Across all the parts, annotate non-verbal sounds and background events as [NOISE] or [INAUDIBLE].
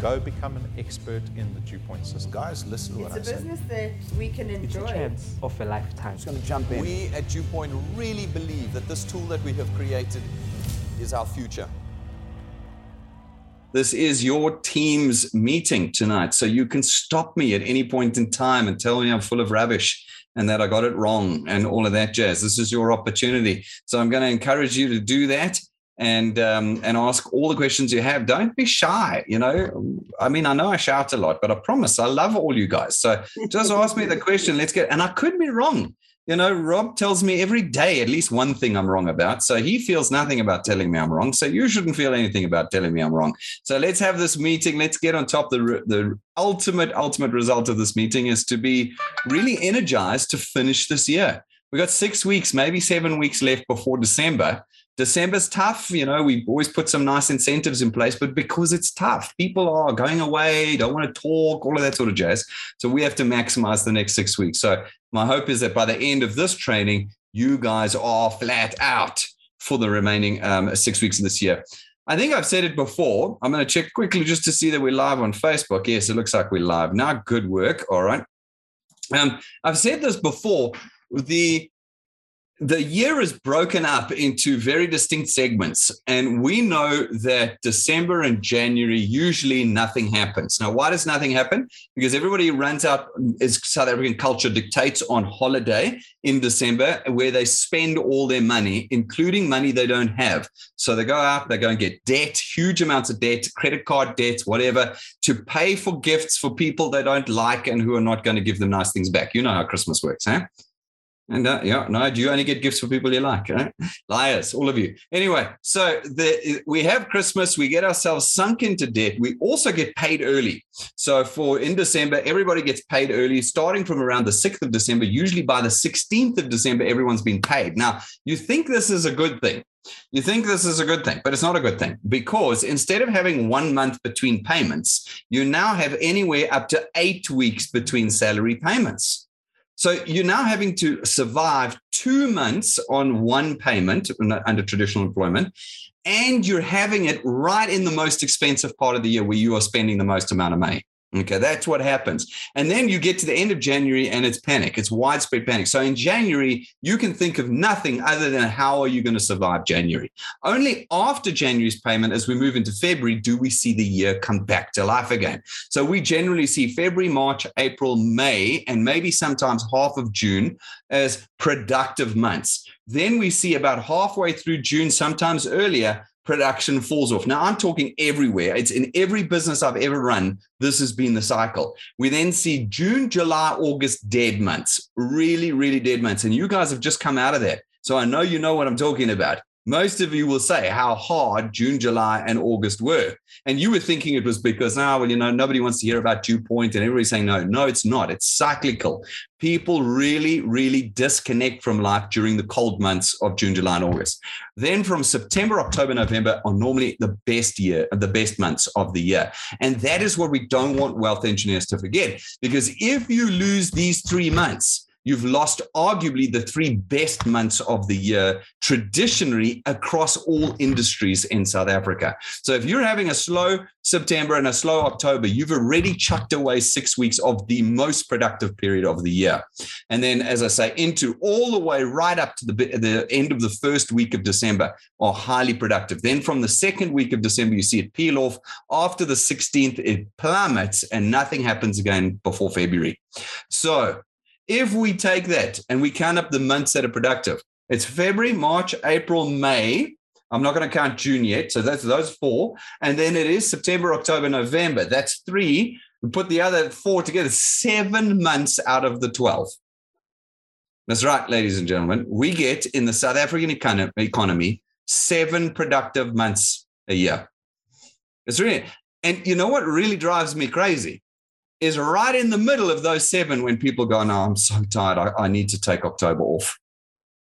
Go become an expert in the Dew Point system. Guys, listen to It's what a I say. It's a business that we can It's enjoy. a chance of a lifetime. just going to jump in. We at Dewpoint really believe that this tool that we have created is our future. This is your team's meeting tonight. So you can stop me at any point in time and tell me I'm full of rubbish and that I got it wrong and all of that jazz. This is your opportunity. So I'm going to encourage you to do that and um, and ask all the questions you have. Don't be shy. You know, I mean, I know I shout a lot, but I promise I love all you guys. So [LAUGHS] just ask me the question. Let's get. And I could be wrong. You know, Rob tells me every day at least one thing I'm wrong about. So he feels nothing about telling me I'm wrong. So you shouldn't feel anything about telling me I'm wrong. So let's have this meeting. Let's get on top. The, the ultimate, ultimate result of this meeting is to be really energized to finish this year. We got six weeks, maybe seven weeks left before December. December's tough. You know, we always put some nice incentives in place, but because it's tough, people are going away, don't want to talk, all of that sort of jazz. So we have to maximize the next six weeks. So my hope is that by the end of this training, you guys are flat out for the remaining um, six weeks of this year. I think I've said it before. I'm going to check quickly just to see that we're live on Facebook. Yes, it looks like we're live now. Good work. All right. Um, I've said this before. The the year is broken up into very distinct segments. And we know that December and January, usually nothing happens. Now, why does nothing happen? Because everybody runs out, as South African culture dictates, on holiday in December, where they spend all their money, including money they don't have. So they go out, they go and get debt, huge amounts of debt, credit card debts, whatever, to pay for gifts for people they don't like and who are not going to give them nice things back. You know how Christmas works, huh? And uh, yeah, no, do you only get gifts for people you like? Right? Liars, all of you. Anyway, so the, we have Christmas, we get ourselves sunk into debt. We also get paid early. So for in December, everybody gets paid early, starting from around the 6th of December. Usually by the 16th of December, everyone's been paid. Now, you think this is a good thing. You think this is a good thing, but it's not a good thing because instead of having one month between payments, you now have anywhere up to eight weeks between salary payments. So you're now having to survive two months on one payment under traditional employment, and you're having it right in the most expensive part of the year where you are spending the most amount of money. Okay, that's what happens. And then you get to the end of January and it's panic. It's widespread panic. So in January, you can think of nothing other than how are you going to survive January? Only after January's payment, as we move into February, do we see the year come back to life again. So we generally see February, March, April, May, and maybe sometimes half of June as productive months. Then we see about halfway through June, sometimes earlier, production falls off. Now, I'm talking everywhere. It's in every business I've ever run. This has been the cycle. We then see June, July, August dead months, really, really dead months. And you guys have just come out of that. So I know you know what I'm talking about. Most of you will say how hard June, July, and August were. And you were thinking it was because, now, oh, well, you know, nobody wants to hear about Dew Point and everybody's saying, no, no, it's not. It's cyclical. People really, really disconnect from life during the cold months of June, July, and August. Then from September, October, November are normally the best year, the best months of the year. And that is what we don't want wealth engineers to forget. Because if you lose these three months, you've lost arguably the three best months of the year traditionally across all industries in South Africa. So if you're having a slow September and a slow October, you've already chucked away six weeks of the most productive period of the year. And then, as I say, into all the way right up to the, the end of the first week of December are highly productive. Then from the second week of December, you see it peel off. After the 16th, it plummets and nothing happens again before February. So if we take that and we count up the months that are productive, it's February, March, April, May. I'm not going to count June yet. So that's those four. And then it is September, October, November. That's three. We put the other four together, seven months out of the 12. That's right, ladies and gentlemen. We get in the South African economy seven productive months a year. It's really, and you know what really drives me crazy? Is right in the middle of those seven when people go, No, I'm so tired. I, I, need to take October off.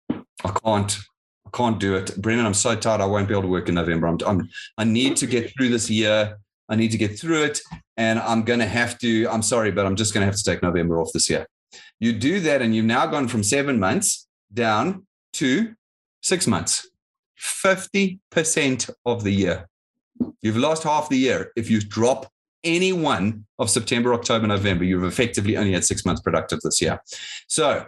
I can't. I can't do it. Brendan, I'm so tired. I won't be able to work in November. I'm, I'm I need to get through this year. I need to get through it. And I'm going to have to, I'm sorry, but I'm just going to have to take November off this year. You do that, and you've now gone from seven months down to six months, 50% of the year. You've lost half the year if you drop any one of September, October, November, you've effectively only had six months productive this year. So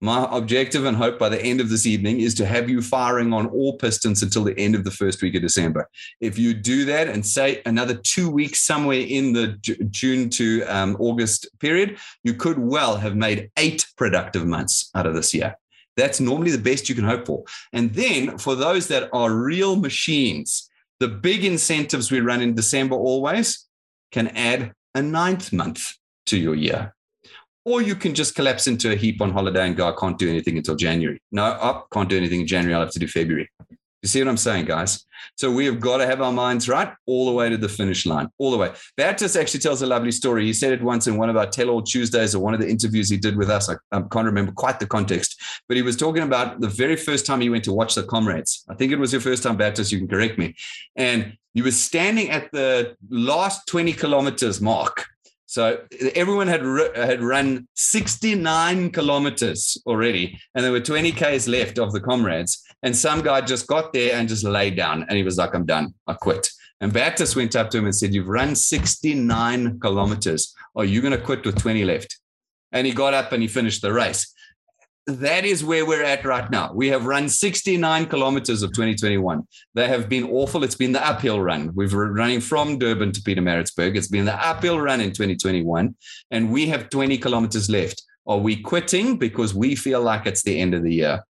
my objective and hope by the end of this evening is to have you firing on all pistons until the end of the first week of December. If you do that and say another two weeks somewhere in the June to um, August period, you could well have made eight productive months out of this year. That's normally the best you can hope for. And then for those that are real machines, the big incentives we run in December always can add a ninth month to your year. Or you can just collapse into a heap on holiday and go, I can't do anything until January. No, I can't do anything in January. I'll have to do February. You see what I'm saying, guys? So we have got to have our minds right all the way to the finish line, all the way. Baptist actually tells a lovely story. He said it once in one of our Tell All Tuesdays or one of the interviews he did with us. I, I can't remember quite the context, but he was talking about the very first time he went to watch the comrades. I think it was your first time, Baptist. You can correct me. And he was standing at the last 20 kilometers mark so everyone had had run 69 kilometers already, and there were 20 k's left of the comrades. And some guy just got there and just laid down, and he was like, "I'm done. I quit." And Baptist went up to him and said, "You've run 69 kilometers. Are you going to quit with 20 left?" And he got up and he finished the race that is where we're at right now. We have run 69 kilometers of 2021. They have been awful. It's been the uphill run. We've been running from Durban to Pietermaritzburg. It's been the uphill run in 2021, and we have 20 kilometers left. Are we quitting because we feel like it's the end of the year?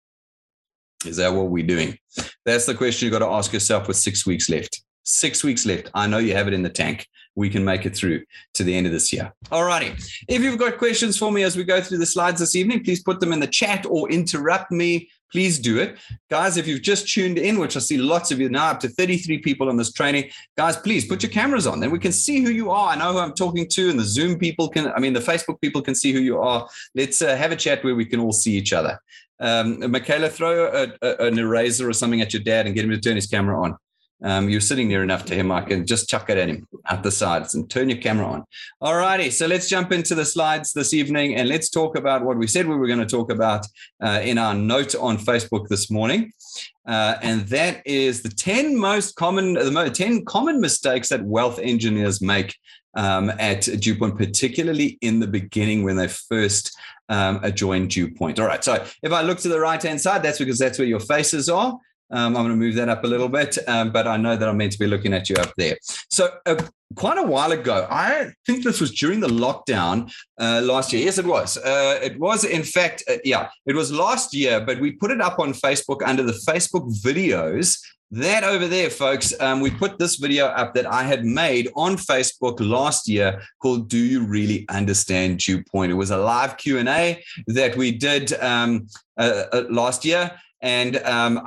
Is that what we're doing? That's the question you've got to ask yourself with six weeks left. Six weeks left. I know you have it in the tank we can make it through to the end of this year. All righty. If you've got questions for me as we go through the slides this evening, please put them in the chat or interrupt me. Please do it. Guys, if you've just tuned in, which I see lots of you now, up to 33 people on this training, guys, please put your cameras on. Then we can see who you are. I know who I'm talking to, and the Zoom people can, I mean, the Facebook people can see who you are. Let's uh, have a chat where we can all see each other. Um, Michaela, throw a, a, an eraser or something at your dad and get him to turn his camera on. Um, you're sitting near enough to him. I can just chuck it at him at the sides and turn your camera on. All righty. So let's jump into the slides this evening and let's talk about what we said we were going to talk about uh, in our note on Facebook this morning. Uh, and that is the 10 most common, the 10 common mistakes that wealth engineers make um, at DewPoint, particularly in the beginning when they first um, join DewPoint. All right. So if I look to the right hand side, that's because that's where your faces are. Um, I'm going to move that up a little bit, um, but I know that I'm meant to be looking at you up there. So, uh, quite a while ago, I think this was during the lockdown uh, last year. Yes, it was. Uh, it was, in fact, uh, yeah, it was last year, but we put it up on Facebook under the Facebook videos. That over there, folks, um, we put this video up that I had made on Facebook last year called "Do You Really Understand Dew Point?" It was a live Q and A that we did um, uh, uh, last year and um,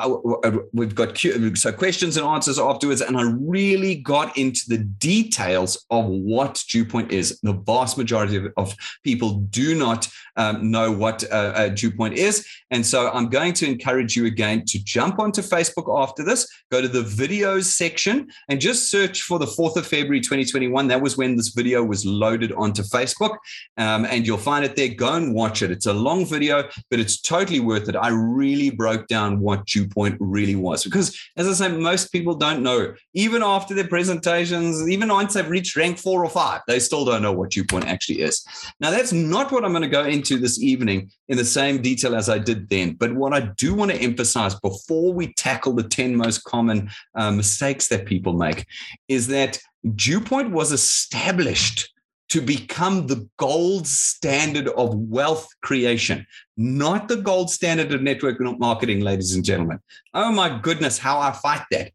we've got so questions and answers afterwards. And I really got into the details of what DewPoint is. The vast majority of, of people do not um, know what uh, a DewPoint is, and so I'm going to encourage you again to jump onto Facebook after this. Go to the videos section and just search for the 4th of February 2021. That was when this video was loaded onto Facebook, um, and you'll find it there. Go and watch it. It's a long video, but it's totally worth it. I really broke broke down what dew point really was. Because, as I say, most people don't know. Even after their presentations, even once they've reached rank four or five, they still don't know what dew point actually is. Now, that's not what I'm going to go into this evening in the same detail as I did then. But what I do want to emphasize before we tackle the 10 most common uh, mistakes that people make is that dew point was established to become the gold standard of wealth creation, not the gold standard of network marketing, ladies and gentlemen. Oh my goodness, how I fight that.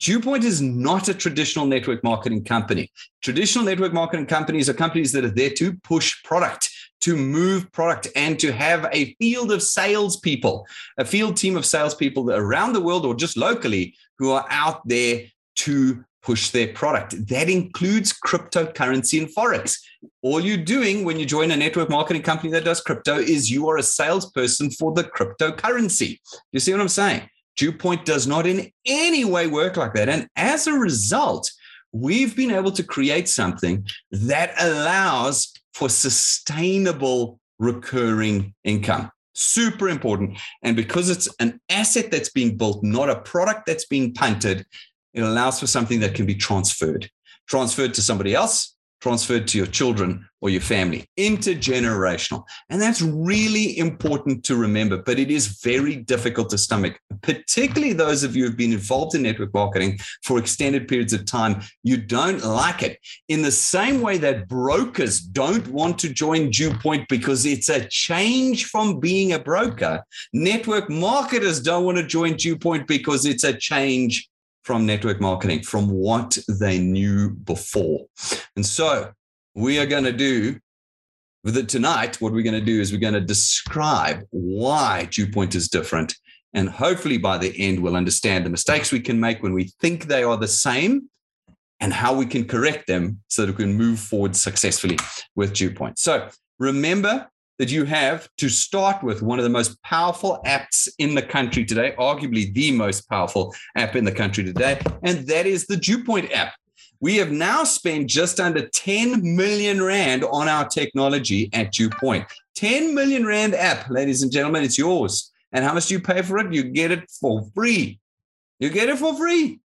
DewPoint is not a traditional network marketing company. Traditional network marketing companies are companies that are there to push product, to move product, and to have a field of salespeople, a field team of salespeople around the world or just locally who are out there to push their product. That includes cryptocurrency and Forex. All you're doing when you join a network marketing company that does crypto is you are a salesperson for the cryptocurrency. You see what I'm saying? DewPoint does not in any way work like that. And as a result, we've been able to create something that allows for sustainable recurring income. Super important. And because it's an asset that's being built, not a product that's being punted, it allows for something that can be transferred, transferred to somebody else, transferred to your children or your family, intergenerational. And that's really important to remember, but it is very difficult to stomach, particularly those of you who've been involved in network marketing for extended periods of time. You don't like it. In the same way that brokers don't want to join Dewpoint because it's a change from being a broker, network marketers don't want to join Dewpoint because it's a change from network marketing, from what they knew before. And so we are going to do with it tonight. What we're going to do is we're going to describe why Dewpoint is different. And hopefully by the end, we'll understand the mistakes we can make when we think they are the same and how we can correct them so that we can move forward successfully with Dewpoint. So remember, that you have to start with one of the most powerful apps in the country today, arguably the most powerful app in the country today, and that is the Dewpoint app. We have now spent just under 10 million Rand on our technology at Dewpoint. 10 million Rand app, ladies and gentlemen, it's yours. And how much do you pay for it? You get it for free. You get it for free.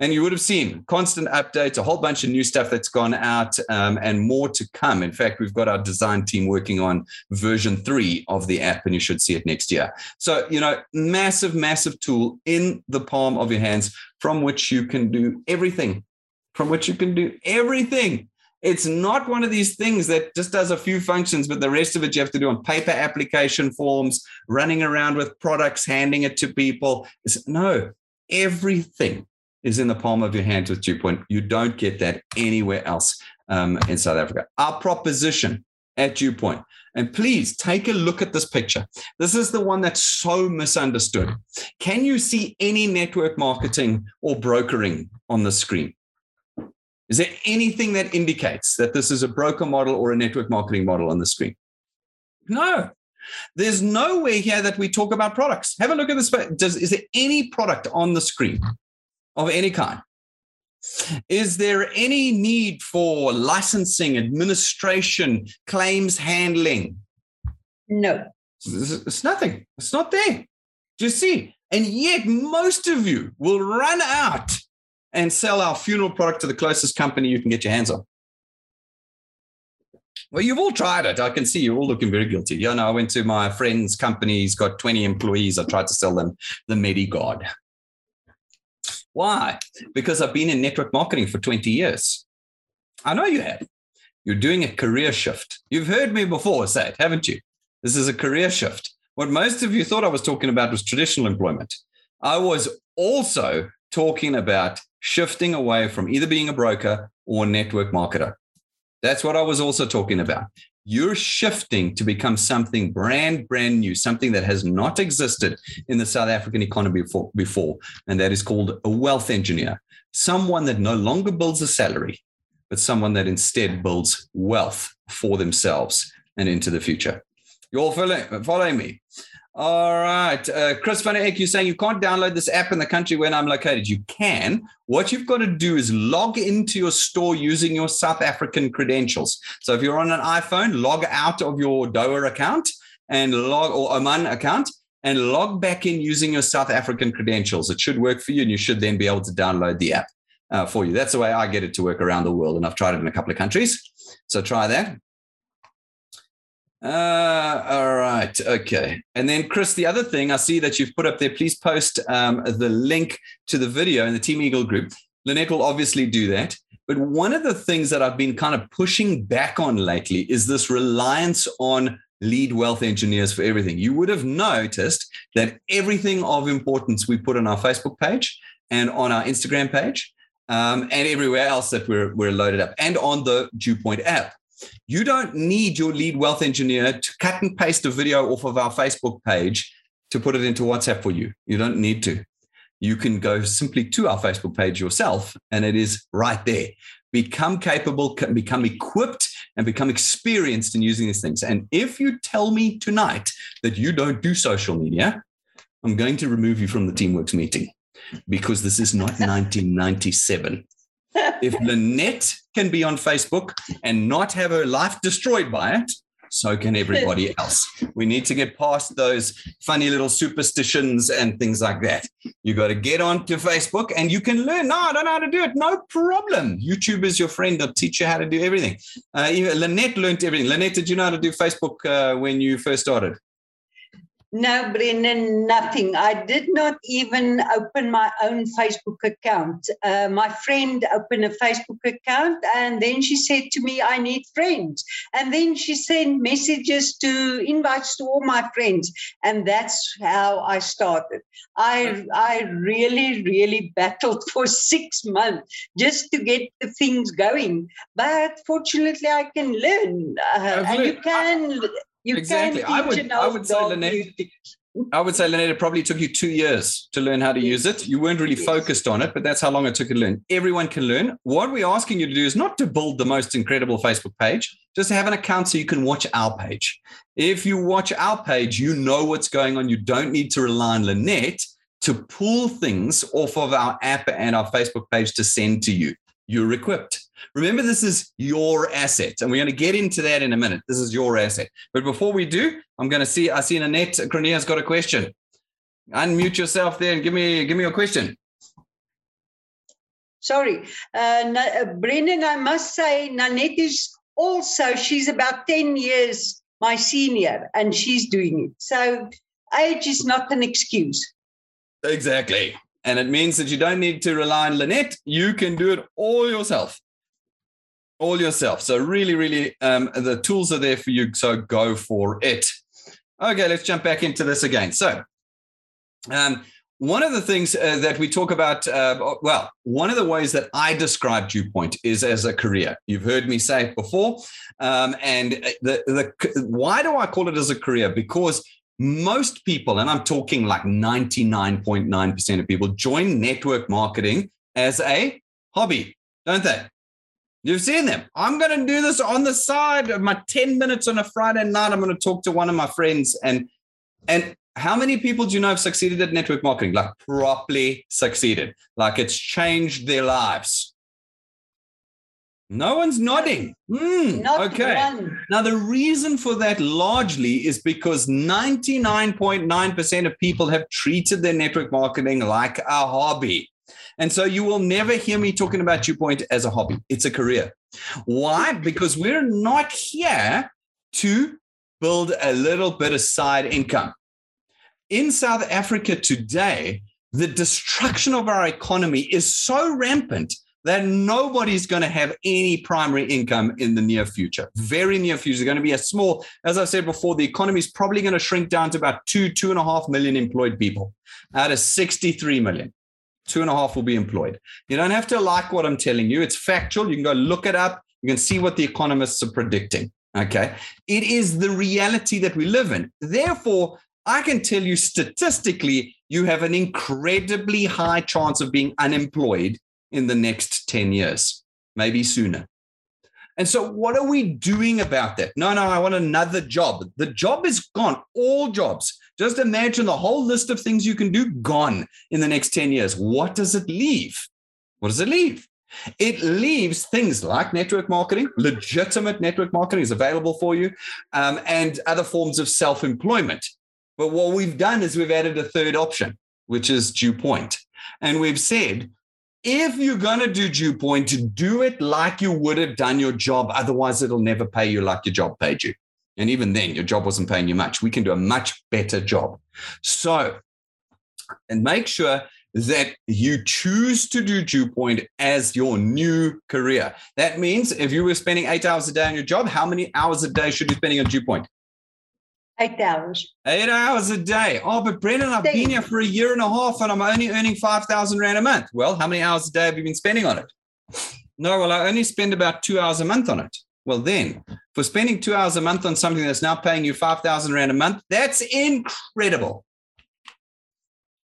And you would have seen constant updates, a whole bunch of new stuff that's gone out, um, and more to come. In fact, we've got our design team working on version three of the app, and you should see it next year. So, you know, massive, massive tool in the palm of your hands from which you can do everything, from which you can do everything. It's not one of these things that just does a few functions, but the rest of it you have to do on paper application forms, running around with products, handing it to people. It's, no, everything is in the palm of your hand with Dewpoint. You don't get that anywhere else um, in South Africa. Our proposition at Dewpoint, and please take a look at this picture. This is the one that's so misunderstood. Can you see any network marketing or brokering on the screen? Is there anything that indicates that this is a broker model or a network marketing model on the screen? No. There's nowhere here that we talk about products. Have a look at this. Does, is there any product on the screen? Of any kind. Is there any need for licensing, administration, claims handling? No. It's nothing. It's not there. Do you see? And yet, most of you will run out and sell our funeral product to the closest company you can get your hands on. Well, you've all tried it. I can see you're all looking very guilty. You know, I went to my friend's company. He's got 20 employees. I tried to sell them the MediGuard. Why? Because I've been in network marketing for 20 years. I know you have. You're doing a career shift. You've heard me before say it, haven't you? This is a career shift. What most of you thought I was talking about was traditional employment. I was also talking about shifting away from either being a broker or network marketer. That's what I was also talking about you're shifting to become something brand brand new something that has not existed in the south african economy before, before and that is called a wealth engineer. Someone that no longer builds a salary but someone that instead builds wealth for themselves and into the future. You all following, following me all right. Uh, Chris Van Eyck, you're saying you can't download this app in the country where I'm located. You can. What you've got to do is log into your store using your South African credentials. So if you're on an iPhone, log out of your DOA account and log or Oman account and log back in using your South African credentials. It should work for you and you should then be able to download the app uh, for you. That's the way I get it to work around the world. And I've tried it in a couple of countries. So try that. Uh, all right. Okay. And then, Chris, the other thing I see that you've put up there, please post um, the link to the video in the Team Eagle group. Lynette will obviously do that. But one of the things that I've been kind of pushing back on lately is this reliance on lead wealth engineers for everything. You would have noticed that everything of importance we put on our Facebook page and on our Instagram page um, and everywhere else that we're, we're loaded up and on the Dewpoint app. You don't need your lead wealth engineer to cut and paste a video off of our Facebook page to put it into WhatsApp for you. You don't need to. You can go simply to our Facebook page yourself, and it is right there. Become capable, become equipped, and become experienced in using these things. And if you tell me tonight that you don't do social media, I'm going to remove you from the Teamworks meeting because this is not [LAUGHS] 1997 if Lynette can be on Facebook and not have her life destroyed by it, So can everybody [LAUGHS] else. We need to get past those funny little superstitions and things like that. You got to get onto Facebook and you can learn. No, I don't know how to do it. No problem. YouTube is your friend. They'll teach you how to do everything. Uh, Lynette learned everything. Lynette, did you know how to do Facebook uh, when you first started? No, Brendan, nothing. I did not even open my own Facebook account. Uh, my friend opened a Facebook account and then she said to me, I need friends. And then she sent messages to invites to all my friends. And that's how I started. I, I really, really battled [LAUGHS] for six months just to get the things going. But fortunately, I can learn. Uh, and you can. You exactly. I would, I would say, Lynette, I would say, Lynette, it probably took you two years to learn how to use it. You weren't really yes. focused on it, but that's how long it took to learn. Everyone can learn. What we're asking you to do is not to build the most incredible Facebook page, just have an account so you can watch our page. If you watch our page, you know what's going on. You don't need to rely on Lynette to pull things off of our app and our Facebook page to send to you. You're equipped. Remember, this is your asset, and we're going to get into that in a minute. This is your asset. But before we do, I'm going to see. I see Nanette Cronia's got a question. Unmute yourself there and give me give me your question. Sorry, uh, uh, Brendan. I must say, Nanette is also. She's about ten years my senior, and she's doing it. So age is not an excuse. Exactly. And it means that you don't need to rely on Lynette. You can do it all yourself all yourself. So really, really, um, the tools are there for you. So go for it. Okay, let's jump back into this again. So, um, one of the things uh, that we talk about, uh, well, one of the ways that I describe Dewpoint is as a career. You've heard me say it before, um, and the the why do I call it as a career? Because most people, and I'm talking like 99.9% of people, join network marketing as a hobby, don't they? You've seen them. I'm going to do this on the side of my 10 minutes on a Friday night. I'm going to talk to one of my friends. And, and how many people do you know have succeeded at network marketing? Like properly succeeded, like it's changed their lives. No one's nodding. Mm, okay. One. Now, the reason for that largely is because 99.9% of people have treated their network marketing like a hobby. And so you will never hear me talking about Dewpoint as a hobby. It's a career. Why? Because we're not here to build a little bit of side income. In South Africa today, the destruction of our economy is so rampant that nobody's going to have any primary income in the near future. Very near future. going to be a small, as I said before, the economy is probably going to shrink down to about two, two and a half million employed people out of 63 million two and a half will be employed. You don't have to like what I'm telling you. It's factual. You can go look it up. You can see what the economists are predicting. Okay. It is the reality that we live in. Therefore, I can tell you statistically, you have an incredibly high chance of being unemployed in the next 10 years, maybe sooner. And so, what are we doing about that? No, no, I want another job. The job is gone. All jobs. Just imagine the whole list of things you can do gone in the next 10 years. What does it leave? What does it leave? It leaves things like network marketing, legitimate network marketing is available for you, um, and other forms of self employment. But what we've done is we've added a third option, which is Dewpoint. And we've said, if you're going to do Dewpoint, do it like you would have done your job. Otherwise, it'll never pay you like your job paid you. And even then, your job wasn't paying you much. We can do a much better job. So, and make sure that you choose to do Dewpoint as your new career. That means if you were spending eight hours a day on your job, how many hours a day should you be spending on Dewpoint? Eight hours. Eight hours a day. Oh, but Brendan, I've been here for a year and a half and I'm only earning 5,000 Rand a month. Well, how many hours a day have you been spending on it? No, well, I only spend about two hours a month on it. Well, then, for spending two hours a month on something that's now paying you 5,000 Rand a month, that's incredible.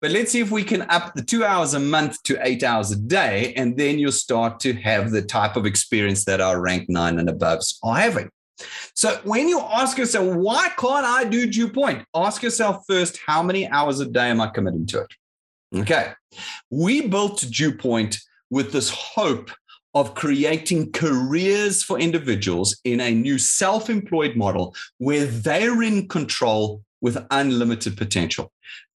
But let's see if we can up the two hours a month to eight hours a day, and then you'll start to have the type of experience that our rank nine and aboves are having. So when you ask yourself, why can't I do Dewpoint? Ask yourself first, how many hours a day am I committing to it? Okay. We built Dewpoint with this hope of creating careers for individuals in a new self employed model where they're in control with unlimited potential.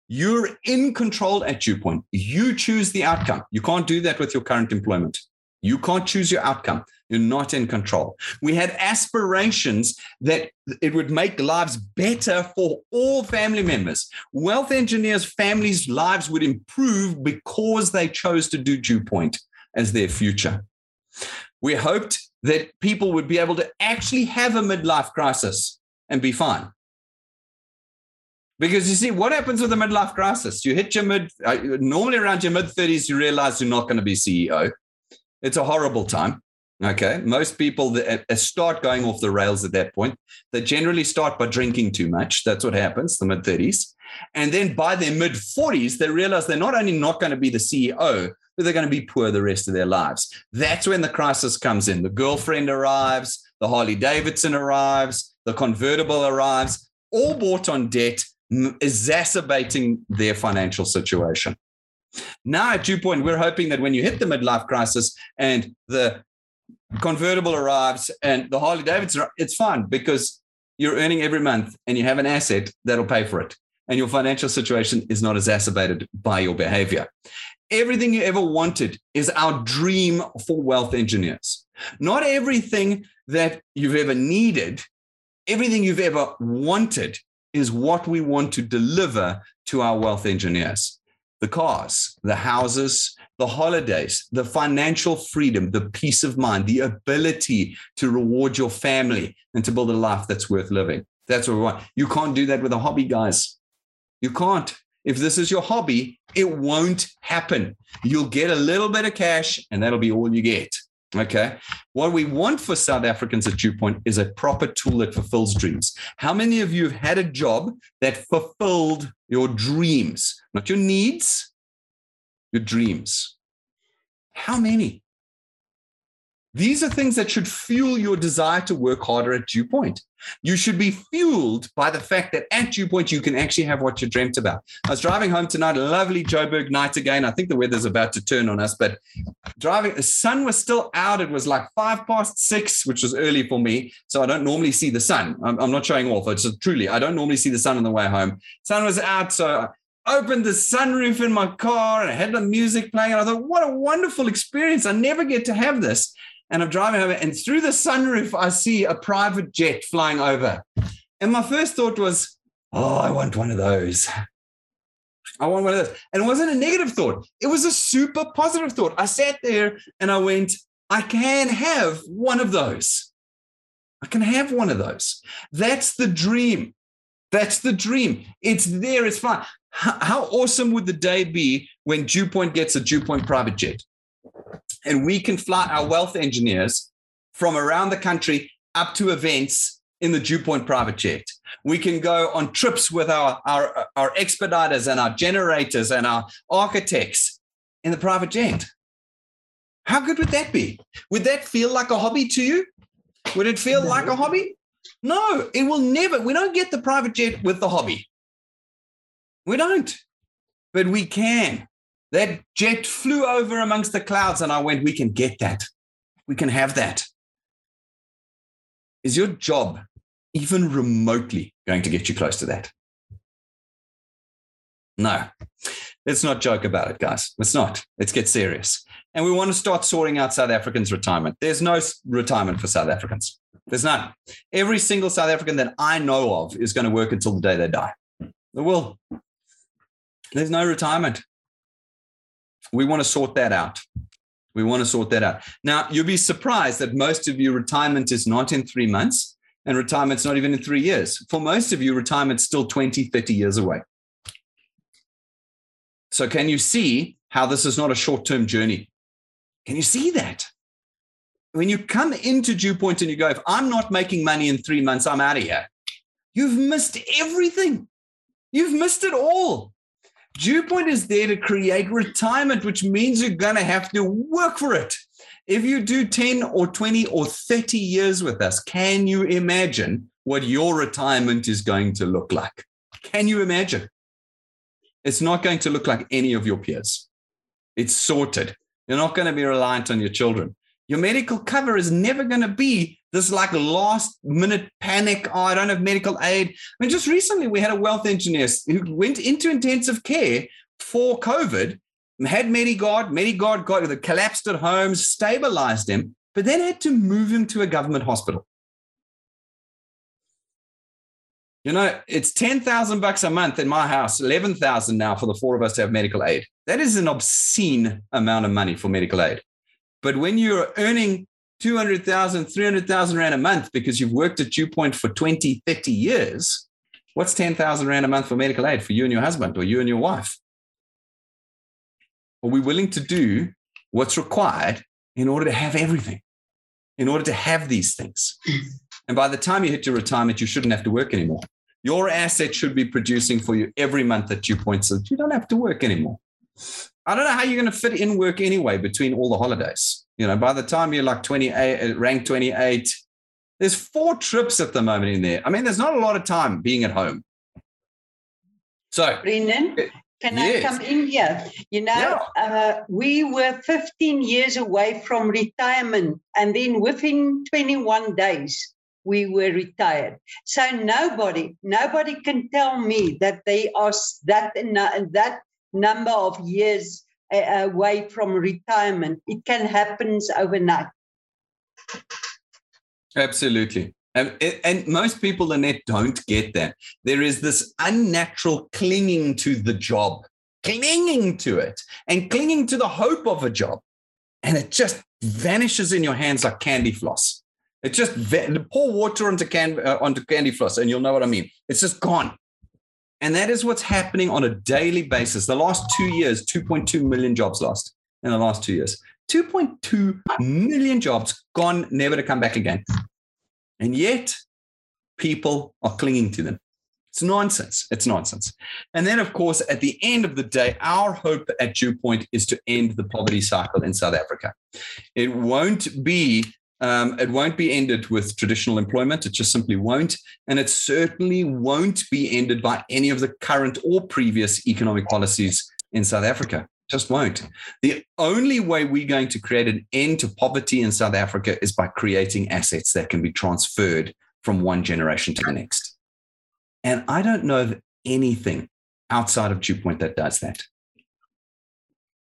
You're in control at Dewpoint. You choose the outcome. You can't do that with your current employment. You can't choose your outcome. You're not in control. We had aspirations that it would make lives better for all family members. Wealth engineers' families' lives would improve because they chose to do Dewpoint as their future. We hoped that people would be able to actually have a midlife crisis and be fine. Because you see, what happens with a midlife crisis? You hit your mid, uh, normally around your mid 30s, you realize you're not going to be CEO. It's a horrible time. Okay. Most people that uh, start going off the rails at that point. They generally start by drinking too much. That's what happens, the mid 30s. And then by their mid 40s, they realize they're not only not going to be the CEO, but they're going to be poor the rest of their lives. That's when the crisis comes in. The girlfriend arrives, the Harley Davidson arrives, the convertible arrives, all bought on debt, exacerbating their financial situation. Now, at Dewpoint, we're hoping that when you hit the midlife crisis and the convertible arrives and the Harley Davidson, it's fine because you're earning every month and you have an asset that'll pay for it. And your financial situation is not exacerbated by your behavior. Everything you ever wanted is our dream for wealth engineers. Not everything that you've ever needed, everything you've ever wanted is what we want to deliver to our wealth engineers the cars, the houses, the holidays, the financial freedom, the peace of mind, the ability to reward your family and to build a life that's worth living. That's what we want. You can't do that with a hobby, guys. You can't. If this is your hobby, it won't happen. You'll get a little bit of cash and that'll be all you get. Okay. What we want for South Africans at Dewpoint is a proper tool that fulfills dreams. How many of you have had a job that fulfilled your dreams, not your needs, your dreams? How many? These are things that should fuel your desire to work harder at Dewpoint. You should be fueled by the fact that at Dewpoint, you can actually have what you dreamt about. I was driving home tonight, lovely Joburg night again. I think the weather's about to turn on us, but driving, the sun was still out. It was like five past six, which was early for me. So I don't normally see the sun. I'm, I'm not showing off. It's truly, I don't normally see the sun on the way home. Sun was out. So I opened the sunroof in my car and I had the music playing. And I thought, what a wonderful experience. I never get to have this and I'm driving over, and through the sunroof, I see a private jet flying over. And my first thought was, oh, I want one of those. I want one of those. And it wasn't a negative thought, it was a super positive thought. I sat there and I went, I can have one of those. I can have one of those. That's the dream. That's the dream. It's there. It's fine. How awesome would the day be when Dewpoint gets a Dewpoint private jet? And we can fly our wealth engineers from around the country up to events in the Dewpoint private jet. We can go on trips with our, our, our expediters and our generators and our architects in the private jet. How good would that be? Would that feel like a hobby to you? Would it feel no. like a hobby? No, it will never. We don't get the private jet with the hobby. We don't, but we can. That jet flew over amongst the clouds, and I went, We can get that. We can have that. Is your job even remotely going to get you close to that? No. Let's not joke about it, guys. Let's not. Let's get serious. And we want to start sorting out South Africans' retirement. There's no retirement for South Africans. There's none. Every single South African that I know of is going to work until the day they die. They will. There's no retirement we want to sort that out. We want to sort that out. Now, you'll be surprised that most of you, retirement is not in three months and retirement's not even in three years. For most of you, retirement's still 20, 30 years away. So, can you see how this is not a short term journey? Can you see that? When you come into due and you go, if I'm not making money in three months, I'm out of here. You've missed everything. You've missed it all. Dewpoint is there to create retirement, which means you're going to have to work for it. If you do 10 or 20 or 30 years with us, can you imagine what your retirement is going to look like? Can you imagine? It's not going to look like any of your peers. It's sorted. You're not going to be reliant on your children. Your medical cover is never going to be this like last minute panic. Oh, I don't have medical aid. I mean, just recently we had a wealth engineer who went into intensive care for COVID, had Medigard, Medigard got collapsed at home, stabilized him, but then had to move him to a government hospital. You know, it's 10,000 bucks a month in my house, 11,000 now for the four of us to have medical aid. That is an obscene amount of money for medical aid. But when you're earning 200,000, 300,000 Rand a month because you've worked at Dew Point for 20, 30 years, what's 10,000 Rand a month for medical aid for you and your husband or you and your wife? Are we willing to do what's required in order to have everything, in order to have these things? And by the time you hit your retirement, you shouldn't have to work anymore. Your asset should be producing for you every month at Dew Point so you don't have to work anymore. I don't know how you're going to fit in work anyway between all the holidays. You know, by the time you're like 28, uh, rank 28, there's four trips at the moment in there. I mean, there's not a lot of time being at home. So, Brendan, can yes. I come in here? You know, yeah. uh, we were 15 years away from retirement, and then within 21 days, we were retired. So nobody, nobody can tell me that they are that that number of years away from retirement. It can happen overnight. Absolutely. And, most people it don't get that. There is this unnatural clinging to the job, clinging to it, and clinging to the hope of a job. And it just vanishes in your hands like candy floss. It just pour water onto, can, uh, onto candy floss, and you'll know what I mean. It's just gone. And that is what's happening on a daily basis. The last two years, 2.2 million jobs lost in the last two years. 2.2 million jobs gone, never to come back again. And yet, people are clinging to them. It's nonsense. It's nonsense. And then, of course, at the end of the day, our hope at Dew Point is to end the poverty cycle in South Africa. It won't be um, it won't be ended with traditional employment. It just simply won't. And it certainly won't be ended by any of the current or previous economic policies in South Africa. Just won't. The only way we're going to create an end to poverty in South Africa is by creating assets that can be transferred from one generation to the next. And I don't know of anything outside of Dew Point that does that.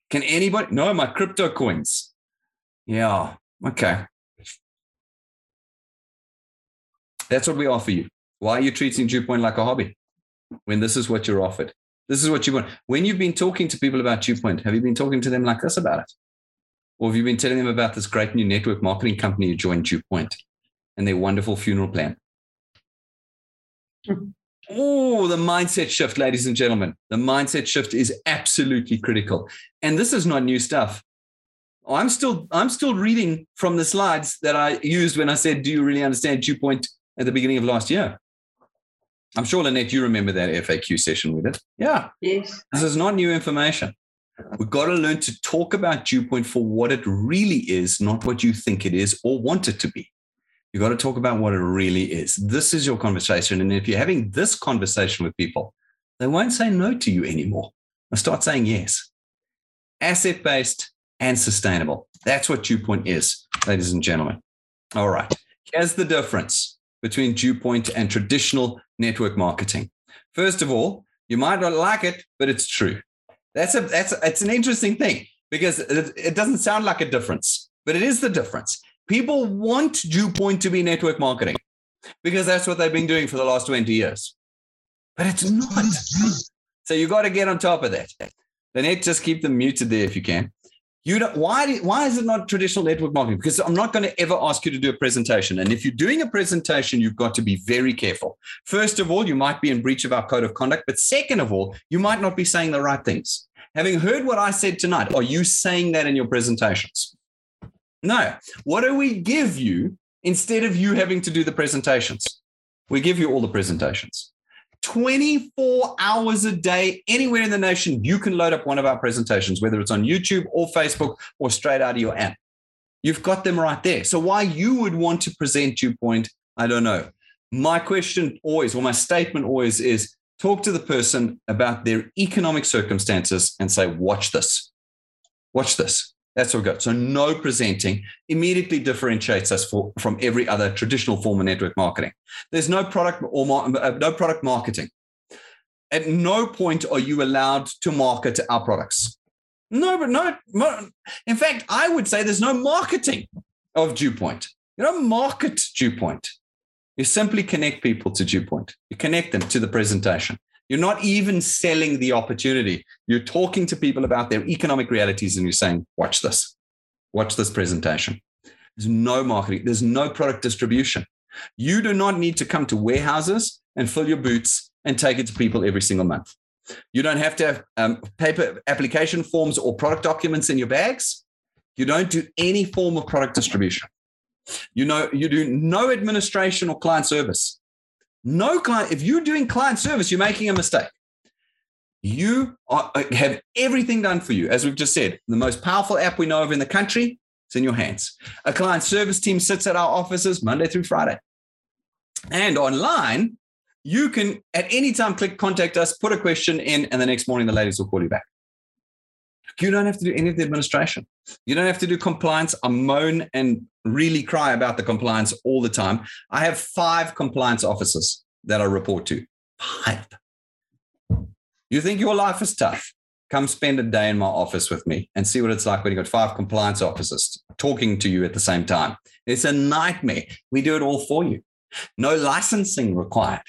Can anybody? No, my crypto coins. Yeah. Okay. That's what we offer you. Why are you treating Dew Point like a hobby when this is what you're offered? This is what you want. When you've been talking to people about Dew Point, have you been talking to them like this about it? Or have you been telling them about this great new network marketing company you joined, Dew Point, and their wonderful funeral plan? Oh, the mindset shift, ladies and gentlemen. The mindset shift is absolutely critical. And this is not new stuff. I'm still I'm still reading from the slides that I used when I said, "Do you really understand Dew Point at the beginning of last year. I'm sure, Lynette, you remember that FAQ session we did. Yeah. Yes. This is not new information. We've got to learn to talk about Dew Point for what it really is, not what you think it is or want it to be. You've got to talk about what it really is. This is your conversation. And if you're having this conversation with people, they won't say no to you anymore. They'll start saying yes. Asset based and sustainable. That's what Dew Point is, ladies and gentlemen. All right. Here's the difference between Dew Point and traditional network marketing. First of all, you might not like it, but it's true. That's a that's a, it's an interesting thing because it, it doesn't sound like a difference, but it is the difference. People want Dew Point to be network marketing because that's what they've been doing for the last 20 years. But it's not. So you got to get on top of that. Lynette, just keep them muted there if you can. You don't, why, why is it not traditional network marketing? Because I'm not going to ever ask you to do a presentation. And if you're doing a presentation, you've got to be very careful. First of all, you might be in breach of our code of conduct. But second of all, you might not be saying the right things. Having heard what I said tonight, are you saying that in your presentations? No. What do we give you instead of you having to do the presentations? We give you all the presentations. 24 hours a day, anywhere in the nation, you can load up one of our presentations, whether it's on YouTube or Facebook or straight out of your app. You've got them right there. So, why you would want to present Point, I don't know. My question always, or my statement always is talk to the person about their economic circumstances and say, watch this. Watch this. That's what we got. So no presenting immediately differentiates us for, from every other traditional form of network marketing. There's no product or uh, no product marketing. At no point are you allowed to market our products. No, but no. In fact, I would say there's no marketing of Dewpoint. You don't market Dewpoint. You simply connect people to Dewpoint. You connect them to the presentation. You're not even selling the opportunity. You're talking to people about their economic realities and you're saying, watch this, watch this presentation. There's no marketing, there's no product distribution. You do not need to come to warehouses and fill your boots and take it to people every single month. You don't have to have um, paper application forms or product documents in your bags. You don't do any form of product distribution. You know, you do no administration or client service. No client, if you're doing client service, you're making a mistake. You are, uh, have everything done for you. As we've just said, the most powerful app we know of in the country, is in your hands. A client service team sits at our offices Monday through Friday. And online, you can at any time click contact us, put a question in, and the next morning the ladies will call you back. You don't have to do any of the administration. You don't have to do compliance. I moan and really cry about the compliance all the time. I have five compliance officers that I report to. Five. You think your life is tough? Come spend a day in my office with me and see what it's like when you've got five compliance officers talking to you at the same time. It's a nightmare. We do it all for you. No licensing required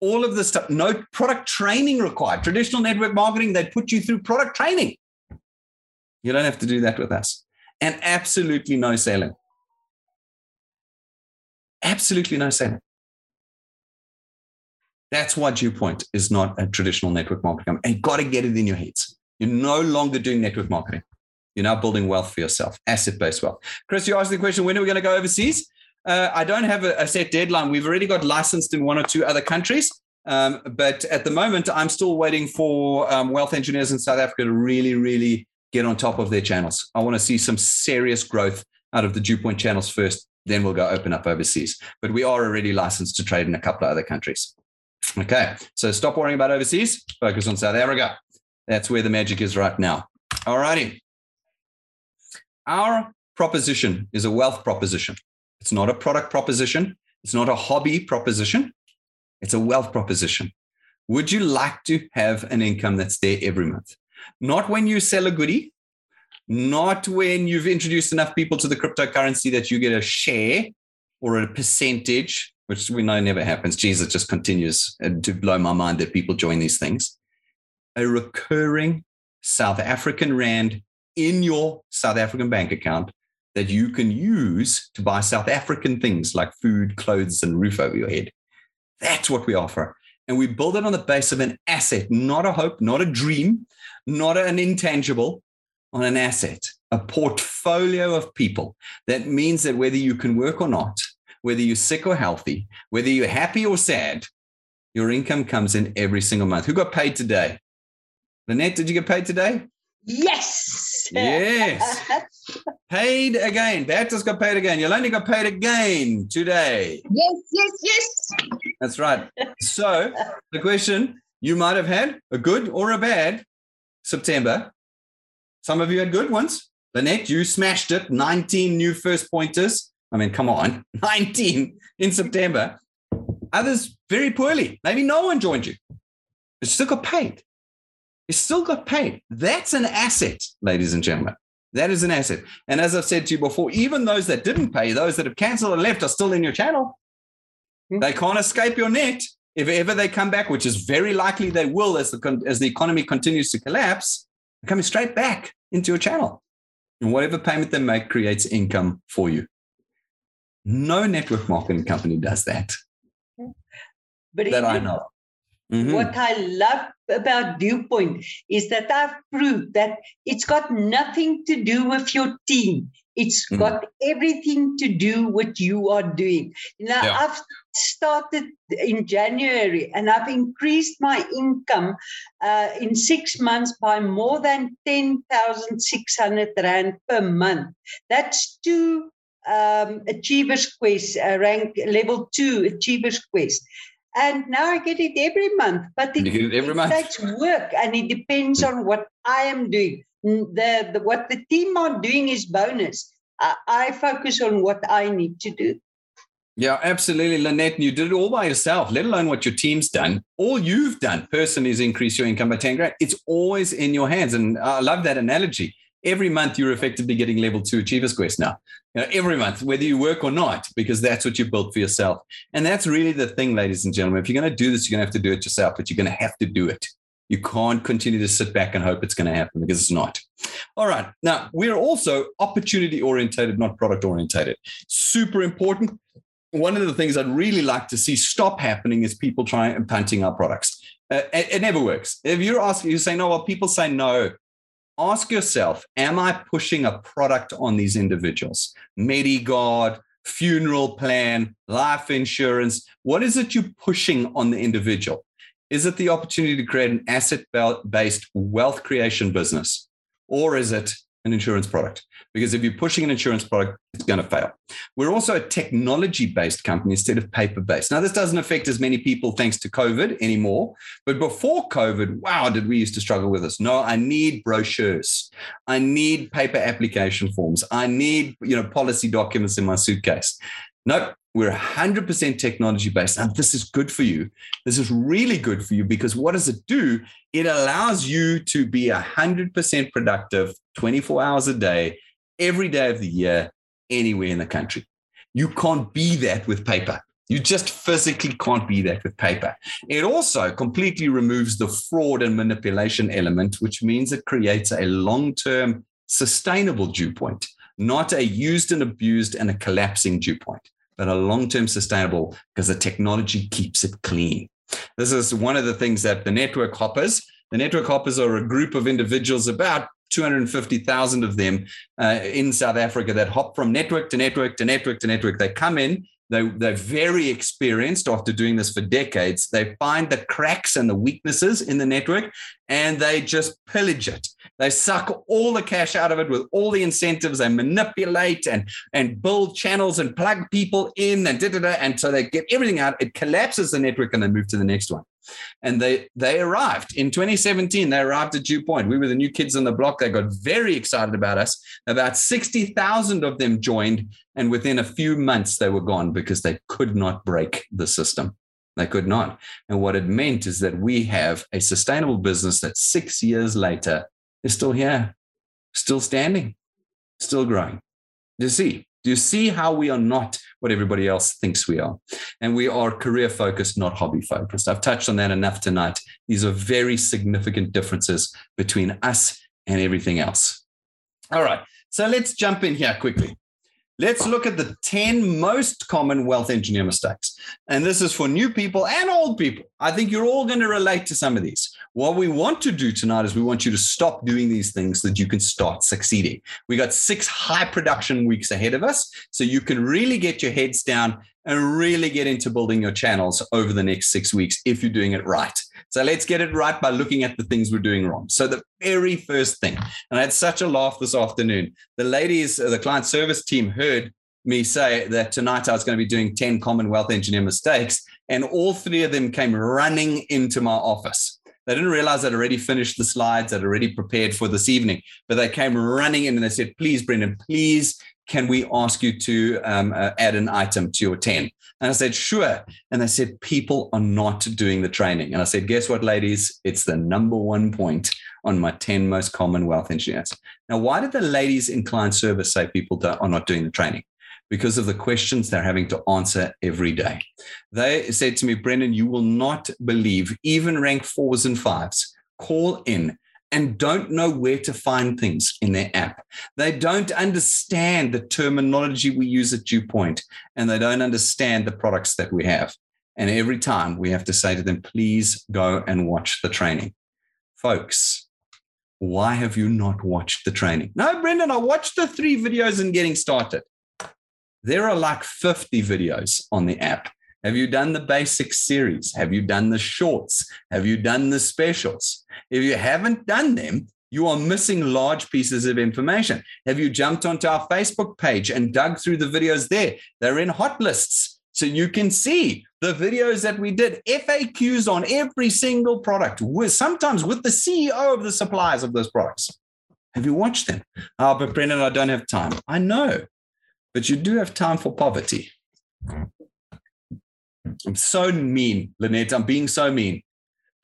all of this stuff, no product training required. Traditional network marketing, they put you through product training. You don't have to do that with us. And absolutely no selling. Absolutely no selling. That's why Dewpoint is not a traditional network marketing. Company. And you've got to get it in your heads. You're no longer doing network marketing. You're now building wealth for yourself, asset based wealth. Chris, you asked the question when are we going to go overseas? Uh, I don't have a, a, set deadline. We've already got licensed in one or two other countries. Um, but at the moment, I'm still waiting for um, wealth engineers in South Africa to really, really get on top of their channels. I want to see some serious growth out of the Dewpoint channels first. Then we'll go open up overseas. But we are already licensed to trade in a couple of other countries. Okay. So stop worrying about overseas, focus on South Africa. That's where the magic is right now. All righty. Our proposition is a wealth proposition. It's not a product proposition. It's not a hobby proposition. It's a wealth proposition. Would you like to have an income that's there every month? Not when you sell a goodie, not when you've introduced enough people to the cryptocurrency that you get a share or a percentage, which we know never happens. Jesus just continues uh, to blow my mind that people join these things. A recurring South African Rand in your South African bank account that you can use to buy South African things like food, clothes, and roof over your head. That's what we offer. And we build it on the base of an asset, not a hope, not a dream, not an intangible, on an asset, a portfolio of people. That means that whether you can work or not, whether you're sick or healthy, whether you're happy or sad, your income comes in every single month. Who got paid today? Lynette, did you get paid today? Yes. Yes. [LAUGHS] paid again. Bertus got paid again. Yolandi got paid again today. Yes, yes, yes. That's right. So the question you might have had a good or a bad September. Some of you had good ones. Lynette, you smashed it. 19 new first pointers. I mean, come on, [LAUGHS] 19 in September. Others very poorly. Maybe no one joined you, but still got paid. You still got paid. That's an asset, ladies and gentlemen. That is an asset. And as I've said to you before, even those that didn't pay, those that have canceled and left are still in your channel. Mm-hmm. They can't escape your net. If ever they come back, which is very likely they will as the, as the economy continues to collapse, they're coming straight back into your channel. And whatever payment they make creates income for you. No network marketing company does that. But that I know. Mm-hmm. What I love about Dewpoint is that I've proved that it's got nothing to do with your team. It's mm-hmm. got everything to do with you are doing. Now, yeah. I've started in January and I've increased my income uh, in six months by more than 10,600 Rand per month. That's two um, Achievers Quest, uh, rank level two Achievers Quest. And now I get it every month, but it, it, every it month. takes work and it depends on what I am doing, the, the what the team are doing is bonus. I, I focus on what I need to do. Yeah, absolutely, Lynette. And you did it all by yourself, let alone what your team's done. All you've done personally is increase your income by 10 grand. It's always in your hands. And I love that analogy. Every month you're effectively getting level two achievers quest now. You know, every month, whether you work or not, because that's what you built for yourself. And that's really the thing, ladies and gentlemen. If you're going to do this, you're going to have to do it yourself, but you're going to have to do it. You can't continue to sit back and hope it's going to happen because it's not. All right. Now, we're also opportunity orientated, not product orientated. Super important one of the things I'd really like to see stop happening is people trying and punting our products. Uh, it, it, never works. If you're asking, you say no. Well, people say no. Ask yourself: Am I pushing a product on these individuals? MediGuard, funeral plan, life insurance. What is it you're pushing on the individual? Is it the opportunity to create an asset-based wealth creation business, or is it an insurance product because if you're pushing an insurance product, it's going to fail. We're also a technology based company instead of paper based. Now, this doesn't affect as many people thanks to COVID anymore. But before COVID, wow, did we used to struggle with this? No, I need brochures. I need paper application forms. I need, you know, policy documents in my suitcase. Nope, we're 100% technology based. And this is good for you. This is really good for you because what does it do? It allows you to be 100% productive 24 hours a day, every day of the year, anywhere in the country. You can't be that with paper. You just physically can't be that with paper. It also completely removes the fraud and manipulation element, which means it creates a long term sustainable dew point, not a used and abused and a collapsing dew point but are long term sustainable because the technology keeps it clean. This is one of the things that the network hoppers, the network hoppers are a group of individuals, about 250,000 of them uh, in South Africa that hop from network to network to network to network. They come in, they, they're very experienced after doing this for decades. They find the cracks and the weaknesses in the network and they just pillage it. They suck all the cash out of it with all the incentives. They manipulate and, and build channels and plug people in and da, da, da. And so they get everything out. It collapses the network and they move to the next one. And they they arrived in 2017. They arrived at Dew Point. We were the new kids on the block. They got very excited about us. About 60,000 of them joined. And within a few months, they were gone because they could not break the system. They could not. And what it meant is that we have a sustainable business that six years later is still here, still standing, still growing. Do you see? Do you see how we are not what everybody else thinks we are? And we are career focused, not hobby focused. I've touched on that enough tonight. These are very significant differences between us and everything else. All right. So let's jump in here quickly. Let's look at the 10 most common wealth engineer mistakes. And this is for new people and old people. I think you're all going to relate to some of these. What we want to do tonight is we want you to stop doing these things so that you can start succeeding. We got six high production weeks ahead of us. So you can really get your heads down and really get into building your channels over the next six weeks if you're doing it right. So let's get it right by looking at the things we're doing wrong. So the very first thing, and I had such a laugh this afternoon. The ladies, uh, the client service team heard me say that tonight I was going to be doing 10 common wealth engineer mistakes. And all three of them came running into my office. They didn't realize I'd already finished the slides, I'd already prepared for this evening, but they came running in and they said, Please, Brendan, please, can we ask you to um, uh, add an item to your 10? And I said, Sure. And they said, People are not doing the training. And I said, Guess what, ladies? It's the number one point on my 10 most common wealth engineers. Now, why did the ladies in client service say people are not doing the training? because of the questions they're having to answer every day. They said to me, Brendan, you will not believe, even rank fours and fives call in and don't know where to find things in their app. They don't understand the terminology we use at Dew Point, and they don't understand the products that we have. And every time we have to say to them, please go and watch the training. Folks, why have you not watched the training? No, Brendan, I watched the three videos and getting started. There are like 50 videos on the app. Have you done the basic series? Have you done the shorts? Have you done the specials? If you haven't done them, you are missing large pieces of information. Have you jumped onto our Facebook page and dug through the videos there? They're in hot lists. So you can see the videos that we did, FAQs on every single product, sometimes with the CEO of the suppliers of those products. Have you watched them? Oh, but Brendan, I don't have time. I know, but you do have time for poverty. I'm so mean, Lynette. I'm being so mean.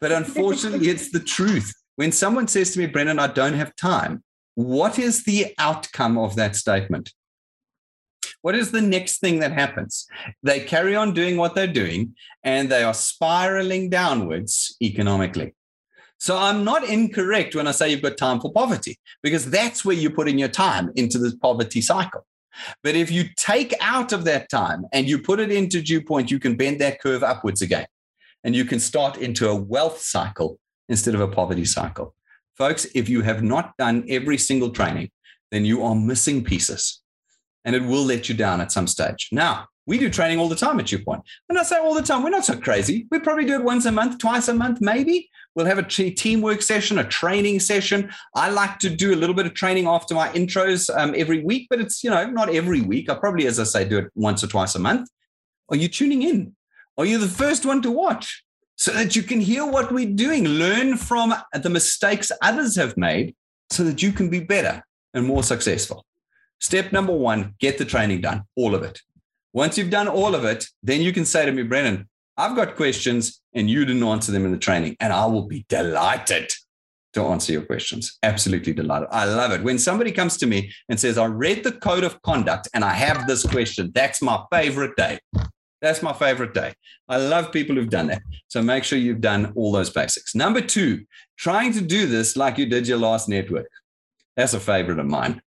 But [LAUGHS] unfortunately, it's the truth. When someone says to me, Brendan, I don't have time, what is the outcome of that statement? What is the next thing that happens? They carry on doing what they're doing and they are spiraling downwards economically. So I'm not incorrect when I say you've got time for poverty, because that's where you're putting your time into this poverty cycle. But if you take out of that time and you put it into dew point, you can bend that curve upwards again. And you can start into a wealth cycle instead of a poverty cycle. Folks, if you have not done every single training, then you are missing pieces and it will let you down at some stage. Now, we do training all the time at Dewpoint. And I say all the time, we're not so crazy. We probably do it once a month, twice a month, maybe. We'll have a teamwork session, a training session. I like to do a little bit of training after my intros um, every week, but it's, you know, not every week. I probably, as I say, do it once or twice a month. Are you tuning in? Are you the first one to watch? So that you can hear what we're doing, learn from the mistakes others have made so that you can be better and more successful. Step number one get the training done, all of it. Once you've done all of it, then you can say to me, Brendan, I've got questions and you didn't answer them in the training, and I will be delighted to answer your questions. Absolutely delighted. I love it. When somebody comes to me and says, I read the code of conduct and I have this question, that's my favorite day. That's my favorite day. I love people who've done that. So make sure you've done all those basics. Number two, trying to do this like you did your last network. That's a favorite of mine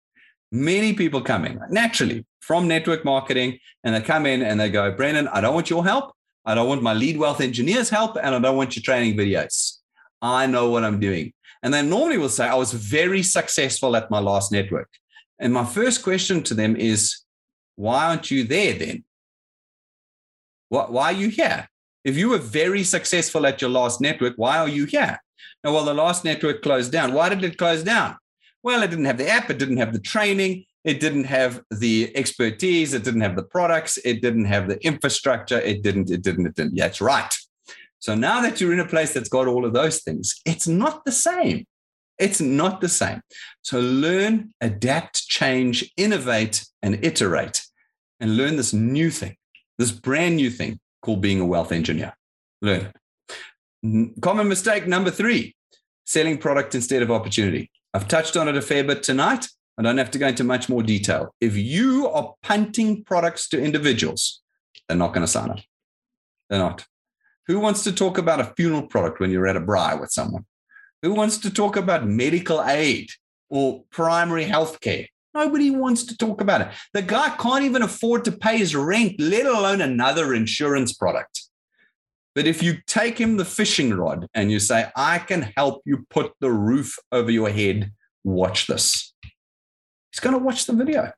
many people coming naturally from network marketing and they come in and they go, Brendan, I don't want your help. I don't want my lead wealth engineers help and I don't want your training videos. I know what I'm doing. And they normally will say, I was very successful at my last network. And my first question to them is, why aren't you there then? Why, are you here? If you were very successful at your last network, why are you here? Now, well, the last network closed down. Why did it close down? Well, it didn't have the app, it didn't have the training, it didn't have the expertise, it didn't have the products, it didn't have the infrastructure, it didn't, it didn't, it didn't. It's right. So now that you're in a place that's got all of those things, it's not the same. It's not the same. So learn, adapt, change, innovate, and iterate, and learn this new thing, this brand new thing called being a wealth engineer. Learn. Common mistake number three selling product instead of opportunity. I've touched on it a fair bit tonight. I don't have to go into much more detail. If you are punting products to individuals, they're not going to sign up. They're not. Who wants to talk about a funeral product when you're at a braai with someone? Who wants to talk about medical aid or primary health care? Nobody wants to talk about it. The guy can't even afford to pay his rent, let alone another insurance product. But if you take him the fishing rod and you say, I can help you put the roof over your head, watch this. He's going to watch the video.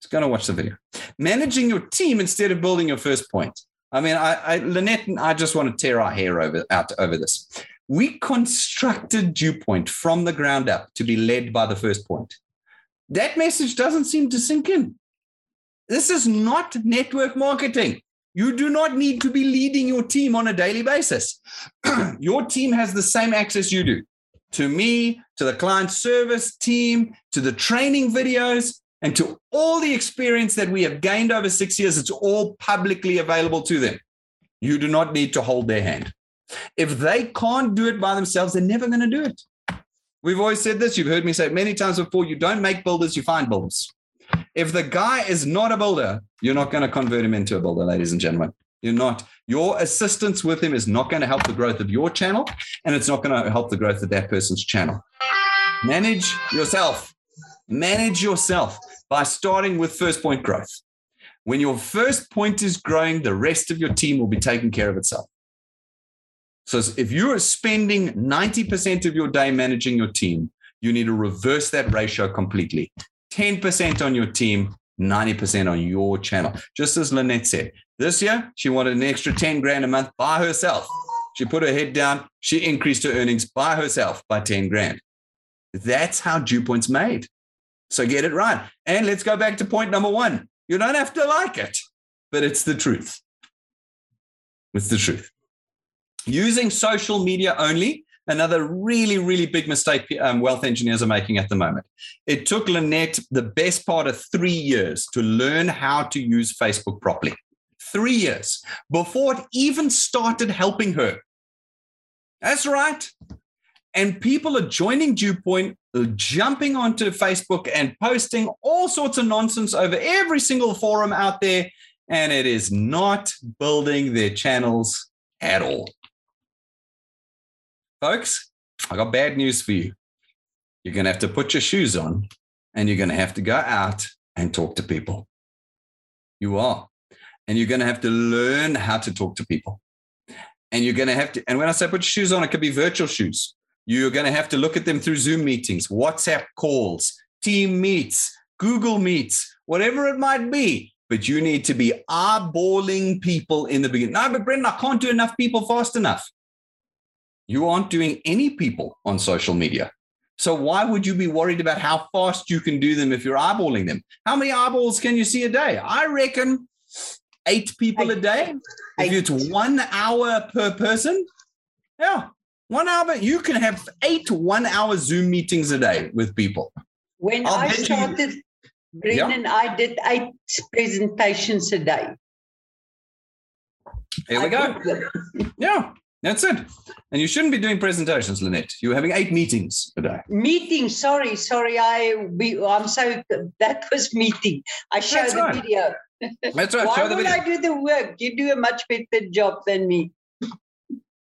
He's going to watch the video. Managing your team instead of building your first point. I mean, I, I Lynette and I just want to tear our hair over out over this. We constructed Dewpoint from the ground up to be led by the first point. That message doesn't seem to sink in. This is not network marketing. You do not need to be leading your team on a daily basis. [CLEARS THROAT] your team has the same access you do to me, to the client service team, to the training videos, and to all the experience that we have gained over six years. It's all publicly available to them. You do not need to hold their hand. If they can't do it by themselves, they're never going to do it. We've always said this. You've heard me say it many times before. You don't make builders, you find builders. If the guy is not a builder, you're not going to convert him into a builder, ladies and gentlemen. You're not. Your assistance with him is not going to help the growth of your channel, and it's not going to help the growth of that person's channel. Manage yourself. Manage yourself by starting with first point growth. When your first point is growing, the rest of your team will be taking care of itself. So if you are spending 90% of your day managing your team, you need to reverse that ratio completely. 10% on your team, 90% on your channel. Just as Lynette said, this year she wanted an extra 10 grand a month by herself. She put her head down, she increased her earnings by herself by 10 grand. That's how dew points made. So get it right. And let's go back to point number one. You don't have to like it, but it's the truth. It's the truth. Using social media only another really, really big mistake um, wealth engineers are making at the moment. It took Lynette the best part of three years to learn how to use Facebook properly. Three years before it even started helping her. That's right. And people are joining Dewpoint, jumping onto Facebook and posting all sorts of nonsense over every single forum out there. And it is not building their channels at all. Folks, I got bad news for you. You're going to have to put your shoes on and you're going to have to go out and talk to people. You are. And you're going to have to learn how to talk to people. And you're going to have to, and when I say put your shoes on, it could be virtual shoes. You're going to have to look at them through Zoom meetings, WhatsApp calls, team meets, Google meets, whatever it might be. But you need to be eyeballing people in the beginning. No, but Brendan, I can't do enough people fast enough. You aren't doing any people on social media. So why would you be worried about how fast you can do them if you're eyeballing them? How many eyeballs can you see a day? I reckon eight people eight. a day. Eight. If it's one hour per person, yeah, one hour. You can have eight one-hour Zoom meetings a day with people. When I'll I started, you, Brendan, yeah. I did eight presentations a day. Here we I go. [LAUGHS] yeah. That's it. And you shouldn't be doing presentations, Lynette. You're having eight meetings a day. Meeting, sorry, sorry. I be I'm so that was meeting. I show That's the right. video. That's right. Why would. I do the work? You do a much better job than me.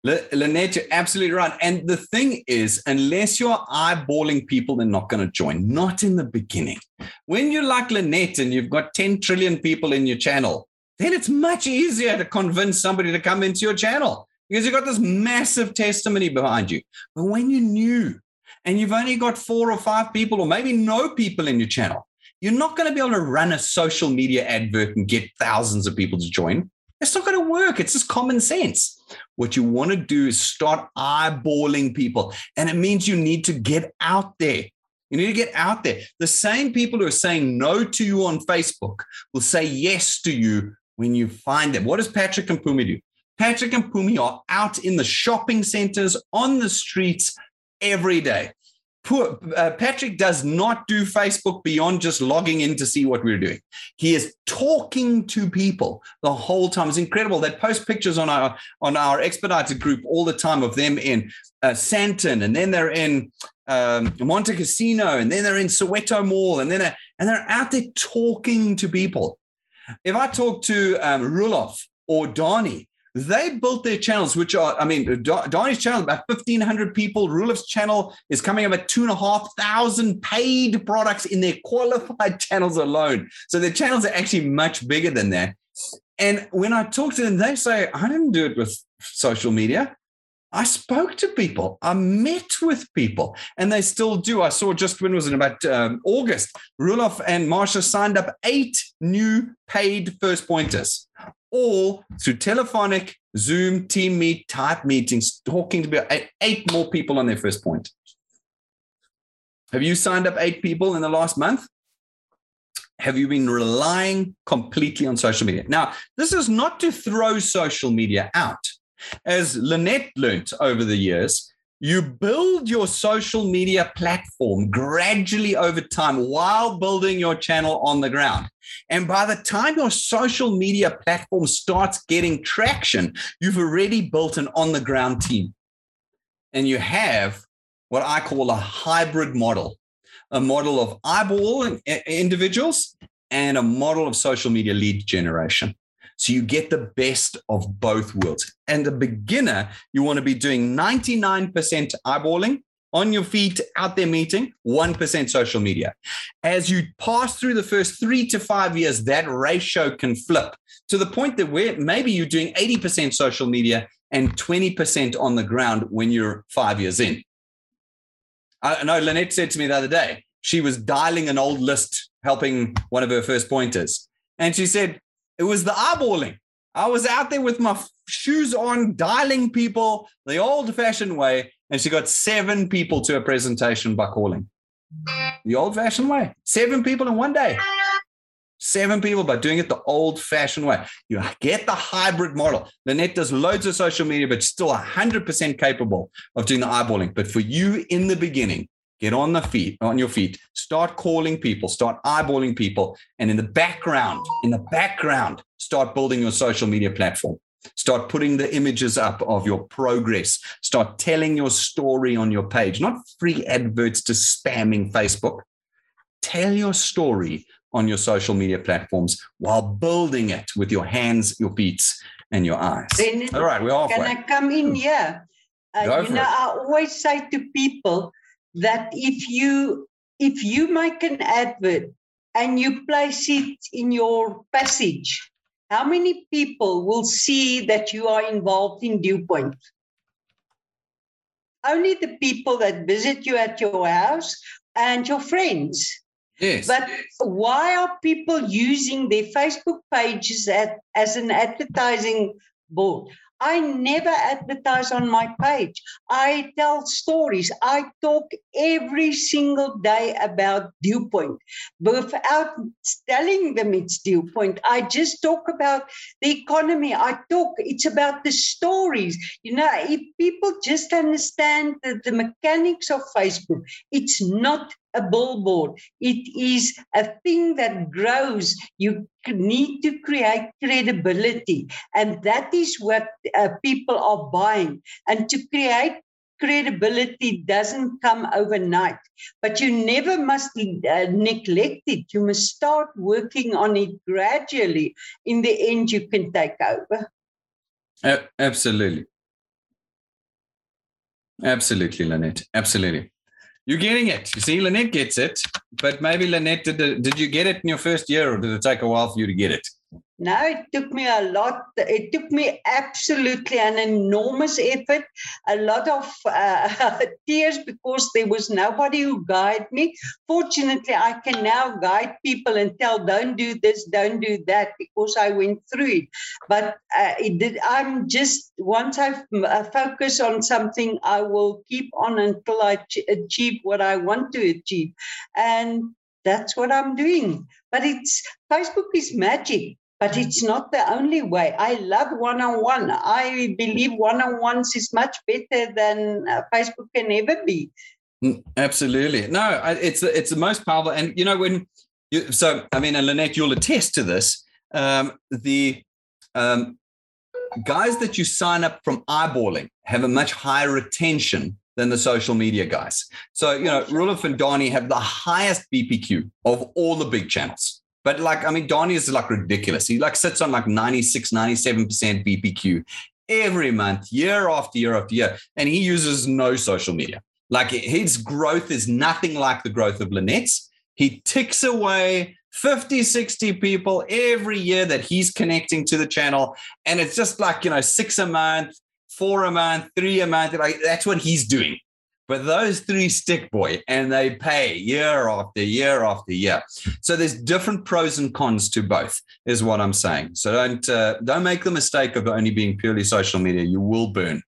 Lynette, you're absolutely right. And the thing is, unless you're eyeballing people, they're not going to join. Not in the beginning. When you're like Lynette and you've got 10 trillion people in your channel, then it's much easier to convince somebody to come into your channel because you've got this massive testimony behind you. But when you're new and you've only got four or five people, or maybe no people in your channel, you're not going to be able to run a social media advert and get thousands of people to join. It's not going to work. It's just common sense. What you want to do is start eyeballing people. And it means you need to get out there. You need to get out there. The same people who are saying no to you on Facebook will say yes to you when you find them. What does Patrick and Pumi do? Patrick and Pumi are out in the shopping centers, on the streets every day. Poor, uh, Patrick does not do Facebook beyond just logging in to see what we're doing. He is talking to people the whole time. It's incredible. They post pictures on our on our expedited group all the time of them in uh, Sandton, and then they're in um, Montecasino, and then they're in Soweto Mall, and then they're, and they're out there talking to people. If I talk to um, Roelof or Donnie, they built their channels, which are, I mean, Donnie's channel, about 1,500 people. Roelof's channel is coming up at 2,500 paid products in their qualified [LAUGHS] channels alone. So their channels are actually much bigger than that. And when I talk to them, they say, I didn't do it with social media. I spoke to people. I met with people, and they still do. I saw just when was it about um, August? Roelof and Marsha signed up eight new paid first pointers all through telephonic, Zoom, team meet type meetings, talking to about uh, eight more people on their first point. Have you signed up eight people in the last month? Have you been relying completely on social media? Now, this is not to throw social media out. As Lynette learnt over the years, you build your social media platform gradually over time while building your channel on the ground. And by the time your social media platform starts getting traction, you've already built an on the ground team. And you have what I call a hybrid model a model of eyeballing individuals and a model of social media lead generation. So you get the best of both worlds. And a beginner, you want to be doing 99% eyeballing on your feet out there meeting, 1% social media. As you pass through the first three to five years, that ratio can flip to the point that where maybe you're doing 80% social media and 20% on the ground when you're five years in. I know Lynette said to me the other day, she was dialing an old list, helping one of her first pointers. And she said, it was the eyeballing. I was out there with my shoes on, dialing people the old fashioned way. And she got seven people to a presentation by calling. The old fashioned way. Seven people in one day. Seven people, by doing it the old fashioned way. You get the hybrid model. Lynette does loads of social media, but still 100% capable of doing the eyeballing. But for you in the beginning, get on the feet, on your feet, start calling people, start eyeballing people. And in the background, in the background, start building your social media platform. Start putting the images up of your progress. Start telling your story on your page, not free adverts to spamming Facebook. Tell your story on your social media platforms while building it with your hands, your feet, and your eyes. Then All right, we're halfway. Can I come in here? Uh, you know, it. I always say to people that if you if you make an advert and you place it in your passage, how many people will see that you are involved in Dew Point? Only the people that visit you at your house and your friends. Yes. But why are people using their Facebook pages at, as an advertising board? I never advertise on my page. I tell stories. I talk every single day about Dew Point without telling them it's Dew Point. I just talk about the economy. I talk, it's about the stories. You know, if people just understand the, the mechanics of Facebook, it's not a billboard. It is a thing that grows. You need to create credibility. And that is what uh, people are buying. And to create credibility doesn't come overnight, but you never must uh, neglect it. You must start working on it gradually. In the end, you can take over. A- absolutely. Absolutely, Lynette. Absolutely. You're getting it. You see, Lynette gets it, but maybe Lynette, did, did you get it in your first year or did it take a while for you to get it? No, it took me a lot. It took me absolutely an enormous effort, a lot of uh, [LAUGHS] tears because there was nobody who guided me. Fortunately, I can now guide people and tell, don't do this, don't do that, because I went through it. But uh, it did, I'm just, once I uh, focus on something, I will keep on until I ch- achieve what I want to achieve. And that's what I'm doing. But it's Facebook is magic but it's not the only way. I love one on one. I believe one on ones is much better than uh, Facebook can ever be. Mm, Absolutely. No, it's it's the most powerful. And you know when you so I mean, and Lynette, you'll attest to this. Um, the um, guys that you sign up from eyeballing have a much higher retention than the social media guys. So you know, Roelof and Donnie have the highest BPQ of all the big channels. But like, I mean, Donnie is like ridiculous. He like sits on like 96, 97% BPQ every month, year after year after year. And he uses no social media. Like his growth is nothing like the growth of Lynette's. He ticks away 50, 60 people every year that he's connecting to the channel. And it's just like, you know, six a month, four a month, three a month. Like that's what he's doing. But those three stick boy and they pay year after year after year. So there's different pros and cons to both, is what I'm saying. So don't uh, don't make the mistake of only being purely social media. You will burn.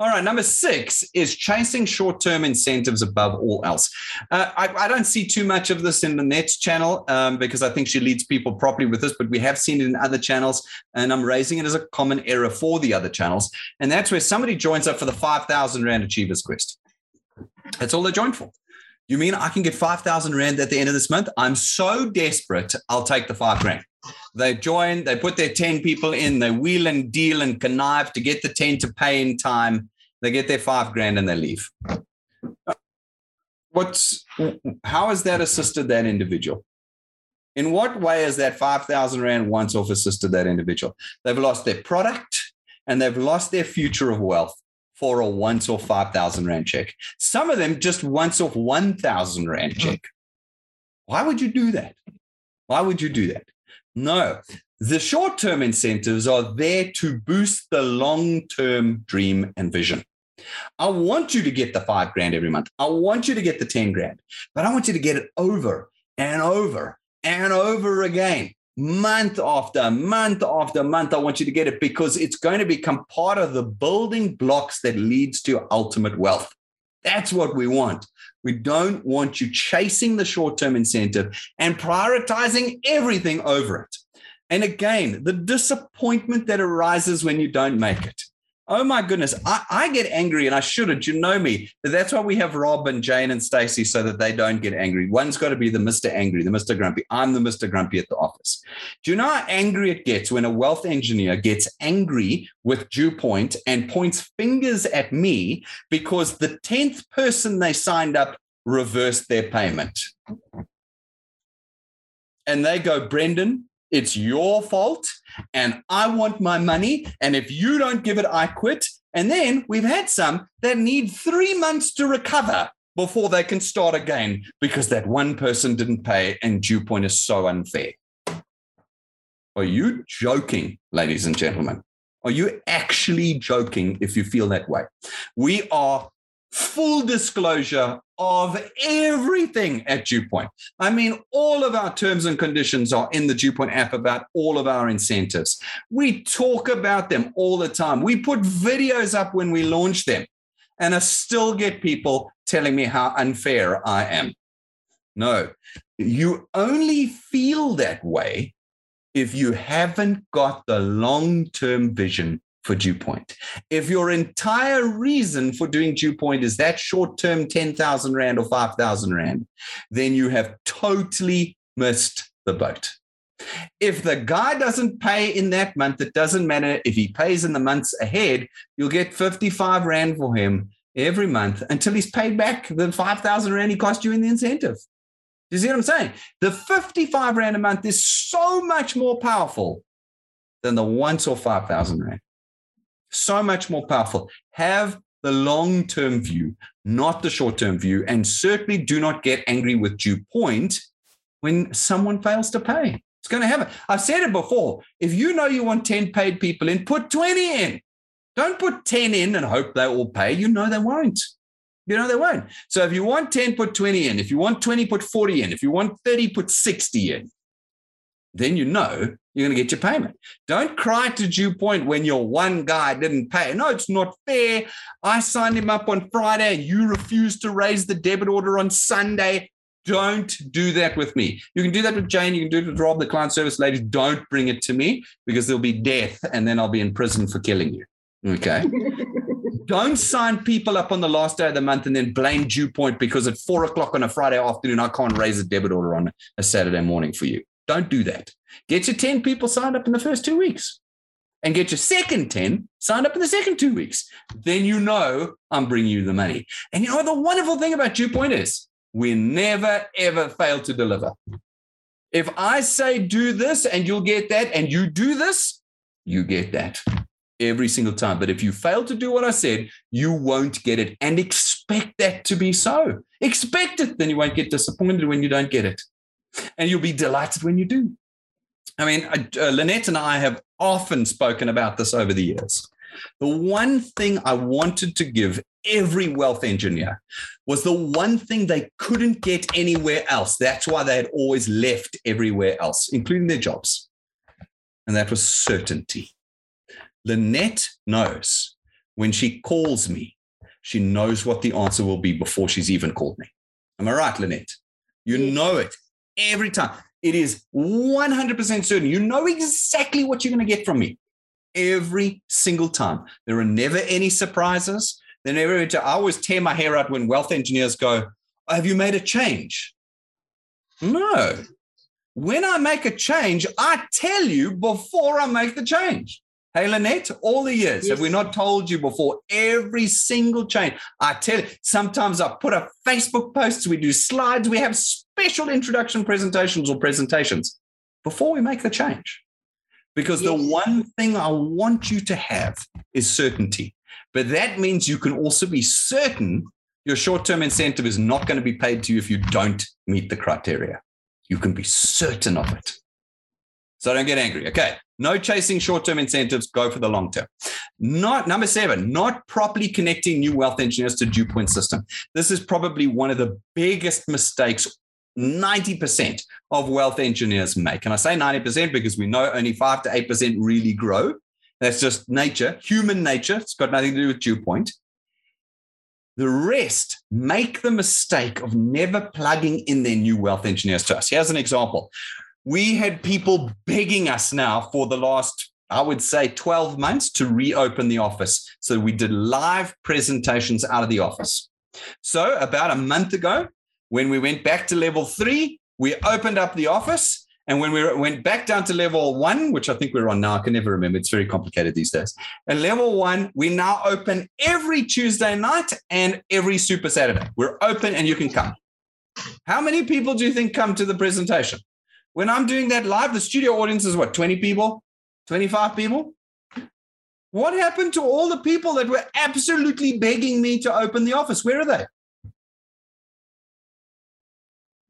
All right, number six is chasing short term incentives above all else. Uh, I, I, don't see too much of this in Lynette's channel um, because I think she leads people properly with this, but we have seen it in other channels, and I'm raising it as a common error for the other channels. And that's where somebody joins up for the 5,000 Rand Achievers Quest. That's all they're joined for. You mean I can get 5,000 Rand at the end of this month? I'm so desperate, I'll take the five grand. They join, they put their 10 people in, they wheel and deal and connive to get the 10 to pay in time. They get their five grand and they leave. What's how has that assisted that individual? In what way has that 5,000 Rand once off assisted that individual? They've lost their product and they've lost their future of wealth for a once off 5,000 Rand check. Some of them just once off 1,000 Rand uh-huh. check. Why would you do that? Why would you do that? No, the short term incentives are there to boost the long term dream and vision. I want you to get the five grand every month. I want you to get the 10 grand, but I want you to get it over and over and over again, month after month after month. I want you to get it because it's going to become part of the building blocks that leads to ultimate wealth. That's what we want. We don't want you chasing the short term incentive and prioritizing everything over it. And again, the disappointment that arises when you don't make it. Oh my goodness, I, I get angry and I shouldn't. You know me. But that's why we have Rob and Jane and Stacy so that they don't get angry. One's got to be the Mr. Angry, the Mr. Grumpy. I'm the Mr. Grumpy at the office. Do you know how angry it gets when a wealth engineer gets angry with Dewpoint and points fingers at me because the 10th person they signed up reversed their payment? And they go, Brendan, it's your fault and I want my money. And if you don't give it, I quit. And then we've had some that need three months to recover before they can start again because that one person didn't pay and Dewpoint is so unfair. Are you joking, ladies and gentlemen? Are you actually joking if you feel that way? We are full disclosure of everything at Dewpoint. I mean, all of our terms and conditions are in the Dewpoint app about all of our incentives. We talk about them all the time. We put videos up when we launch them, and I still get people telling me how unfair I am. No, you only feel that way if you haven't got the long term vision for dew point. If your entire reason for doing dew point is that short term 10,000 Rand or 5,000 Rand, then you have totally missed the boat. If the guy doesn't pay in that month, it doesn't matter. If he pays in the months ahead, you'll get 55 Rand for him every month until he's paid back the 5,000 Rand he cost you in the incentive. Do you see what I'm saying? The 55 Rand a month is so much more powerful than the once or 5,000 Rand so much more powerful. Have the long term view, not the short term view. And certainly do not get angry with Dewpoint when someone fails to pay. It's going to happen. I've said it before. If you know you want 10 paid people in, put 20 in. Don't put 10 in and hope they all pay. You know they won't. You know they won't. So if you want 10, put 20 in. If you want 20, put 40 in. If you want 30, put 60 in then you know you're going to get your payment. Don't cry to Dewpoint when your one guy didn't pay. No, it's not fair. I signed him up on Friday and you refused to raise the debit order on Sunday. Don't do that with me. You can do that with Jane. You can do it with Rob, the client service lady. Don't bring it to me because there'll be death and then I'll be in prison for killing you. Okay. [LAUGHS] Don't sign people up on the last day of the month and then blame Dewpoint because at four o'clock on a Friday afternoon, I can't raise a debit order on a Saturday morning for you. Don't do that. Get your 10 people signed up in the first two weeks and get your second 10 signed up in the second two weeks. Then you know I'm bringing you the money. And you know the wonderful thing about Dewpoint is? We never, ever fail to deliver. If I say do this and you'll get that, and you do this, you get that every single time. But if you fail to do what I said, you won't get it. And expect that to be so. Expect it, then you won't get disappointed when you don't get it and you'll be delighted when you do. I mean, uh, Lynette and I have often spoken about this over the years. The one thing I wanted to give every wealth engineer was the one thing they couldn't get anywhere else. That's why they had always left everywhere else, including their jobs. And that was certainty. Lynette knows when she calls me, she knows what the answer will be before she's even called me. Am I right, Lynette? You know it every time. It is 100% certain. You know exactly what you're going to get from me every single time. There are never any surprises. They never, I always tear my hair out when wealth engineers go, Have you made a change? No. When I make a change, I tell you before I make the change. Hey, Lynette, all the years, yes. have we not told you before? Every single change. I tell you, sometimes I put up Facebook posts, we do slides, we have special introduction presentations or presentations before we make the change. Because yes. the one thing I want you to have is certainty. But that means you can also be certain your short term incentive is not going to be paid to you if you don't meet the criteria. You can be certain of it. So don't get angry. Okay. No chasing short term incentives, go for the long term. Not number seven, not properly connecting new wealth engineers to Dewpoint system. This is probably one of the biggest mistakes 90% of wealth engineers make. And I say 90% because we know only 5 to 8% really grow. That's just nature, human nature. It's got nothing to do with Dewpoint. The rest make the mistake of never plugging in their new wealth engineers to us. Here's an example. We had people begging us now for the last, I would say, 12 months to reopen the office. So we did live presentations out of the office. So about a month ago, when we went back to level three, we opened up the office and when we went back down to level one, which I think we're on now, I can never remember, it's very complicated these days. At level one, we now open every Tuesday night and every Super Saturday. We're open and you can come. How many people do you think come to the presentation? When I'm doing that live, the studio audience is what, 20 people, 25 people? What happened to all the people that were absolutely begging me to open the office? Where are they?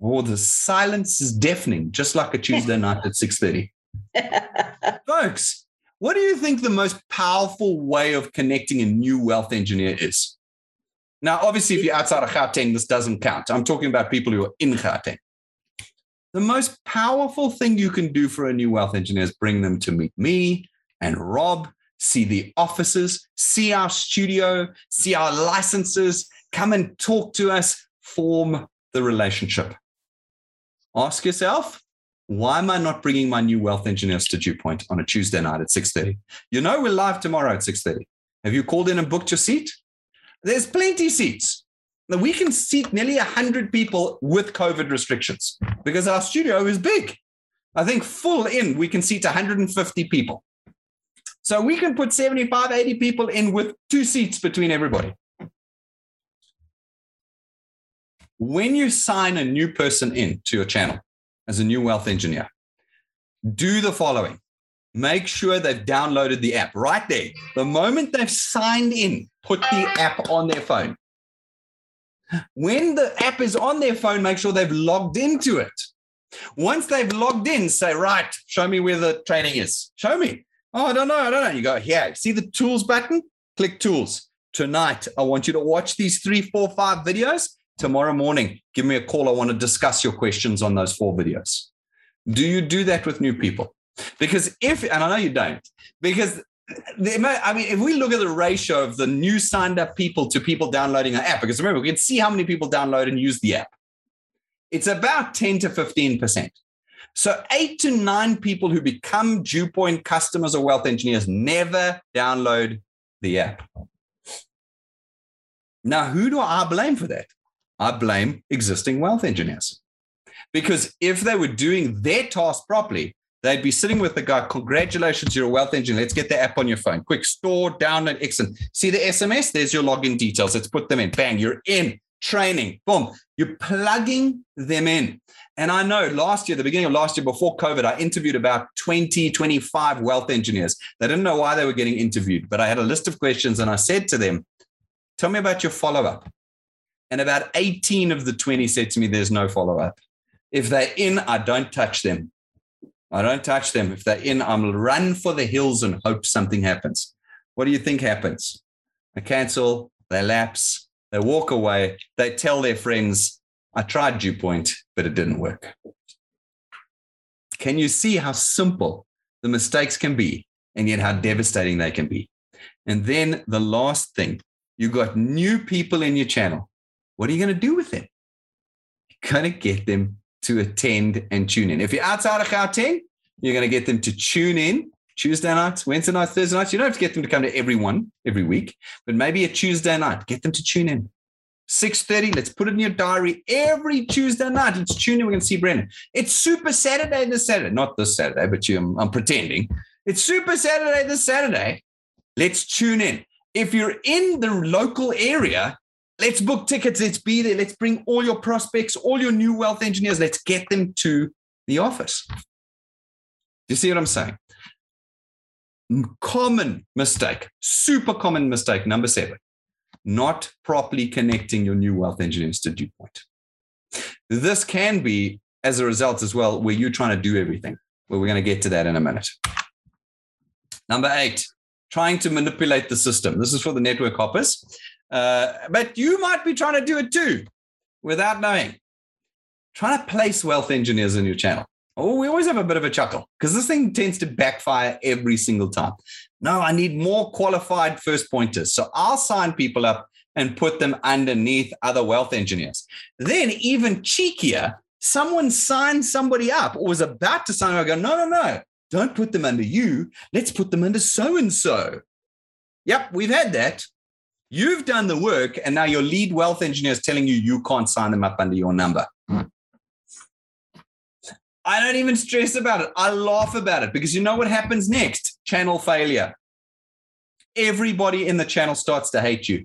Oh, the silence is deafening, just like a Tuesday night at 6:30. [LAUGHS] Folks, what do you think the most powerful way of connecting a new wealth engineer is? Now, obviously, if you're outside of Gauteng, this doesn't count. I'm talking about people who are in Gauteng. The most powerful thing you can do for a new wealth engineer is bring them to meet me and Rob, see the offices, see our studio, see our licenses, come and talk to us, form the relationship ask yourself, why am I not bringing my new wealth engineers to Dewpoint on a Tuesday night at 6.30? You know we're live tomorrow at 6.30. Have you called in and booked your seat? There's plenty seats. We can seat nearly 100 people with COVID restrictions because our studio is big. I think full in, we can seat 150 people. So we can put 75, 80 people in with two seats between everybody. when you sign a new person in to your channel as a new wealth engineer, do the following. Make sure they've downloaded the app right there. The moment they've signed in, put the app on their phone. When the app is on their phone, make sure they've logged into it. Once they've logged in, say, right, show me where the training is. Show me. Oh, I don't know. I don't know. You go here. See the tools button? Click tools. Tonight, I want you to watch these three, four, five videos tomorrow morning, give me a call. I want to discuss your questions on those four videos. Do you do that with new people? Because if, and I know you don't, because I mean, if we look at the ratio of the new signed up people to people downloading our app, because remember, we can see how many people download and use the app. It's about 10 to 15%. So, eight to nine people who become Dewpoint customers or wealth engineers never download the app. Now, who do I blame for that? I blame existing wealth engineers. Because if they were doing their task properly, they'd be sitting with the guy, congratulations, you're a wealth engineer. Let's get the app on your phone. Quick, store, download, excellent. See the SMS? There's your login details. Let's put them in. Bang, you're in. Training, boom. You're plugging them in. And I know last year, the beginning of last year, before COVID, I interviewed about 20, 25 wealth engineers. They didn't know why they were getting interviewed, but I had a list of questions and I said to them, Tell me about your follow up. And about 18 of the 20 said to me, There's no follow up. If they're in, I don't touch them. I don't touch them. If they're in, I'm run for the hills and hope something happens. What do you think happens? They cancel, they lapse, they walk away, they tell their friends, I tried Dewpoint, but it didn't work. Can you see how simple the mistakes can be and yet how devastating they can be? And then the last thing, you got new people in your channel what are you going to do with them? You're going to get them to attend and tune in. If you're outside of Gauteng, you're going to get them to tune in Tuesday nights, Wednesday nights, Thursday nights. You don't have to get them to come to everyone every week, but maybe a Tuesday night, get them to tune in. 6.30, let's put it in your diary every Tuesday night. Let's tune in. We're going to see Brendan. It's Super Saturday this Saturday. Not this Saturday, but you, I'm, I'm pretending. It's Super Saturday this Saturday. Let's tune in. If you're in the local area, Let's book tickets. Let's be there. Let's bring all your prospects, all your new wealth engineers. Let's get them to the office. Do you see what I'm saying? Common mistake, super common mistake. Number seven, not properly connecting your new wealth engineers to Dew Point. This can be as a result as well, where you're trying to do everything. Well, we're going to get to that in a minute. Number eight, trying to manipulate the system. This is for the network hoppers. Uh, but you might be trying to do it too without knowing. Trying to place wealth engineers in your channel. Oh, we always have a bit of a chuckle because this thing tends to backfire every single time. No, I need more qualified first pointers. So I'll sign people up and put them underneath other wealth engineers. Then, even cheekier, someone signed somebody up or was about to sign up. I go, no, no, no, don't put them under you. Let's put them under so and so. Yep, we've had that. You've done the work, and now your lead wealth engineer is telling you you can't sign them up under your number. I don't even stress about it. I laugh about it because you know what happens next? Channel failure. Everybody in the channel starts to hate you.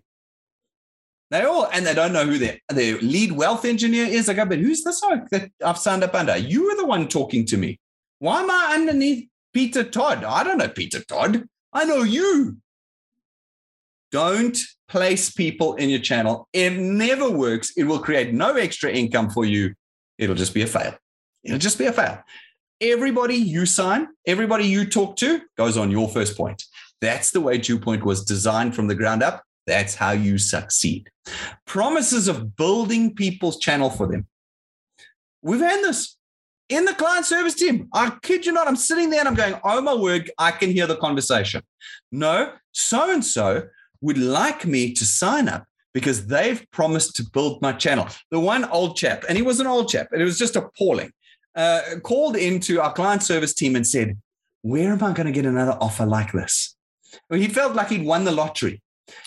They all, and they don't know who their, their lead wealth engineer is. I go, but who's this that I've signed up under? You are the one talking to me. Why am I underneath Peter Todd? I don't know Peter Todd. I know you. Don't place people in your channel. It never works. It will create no extra income for you. It'll just be a fail. It'll just be a fail. Everybody you sign, everybody you talk to goes on your first point. That's the way DewPoint was designed from the ground up. That's how you succeed. Promises of building people's channel for them. We've had this in the client service team. I kid you not. I'm sitting there and I'm going, oh my word, I can hear the conversation. No, so and so would like me to sign up because they've promised to build my channel. The one old chap, and he was an old chap, and it was just appalling, uh, called into our client service team and said, Where am I going to get another offer like this? Well, he felt like he'd won the lottery.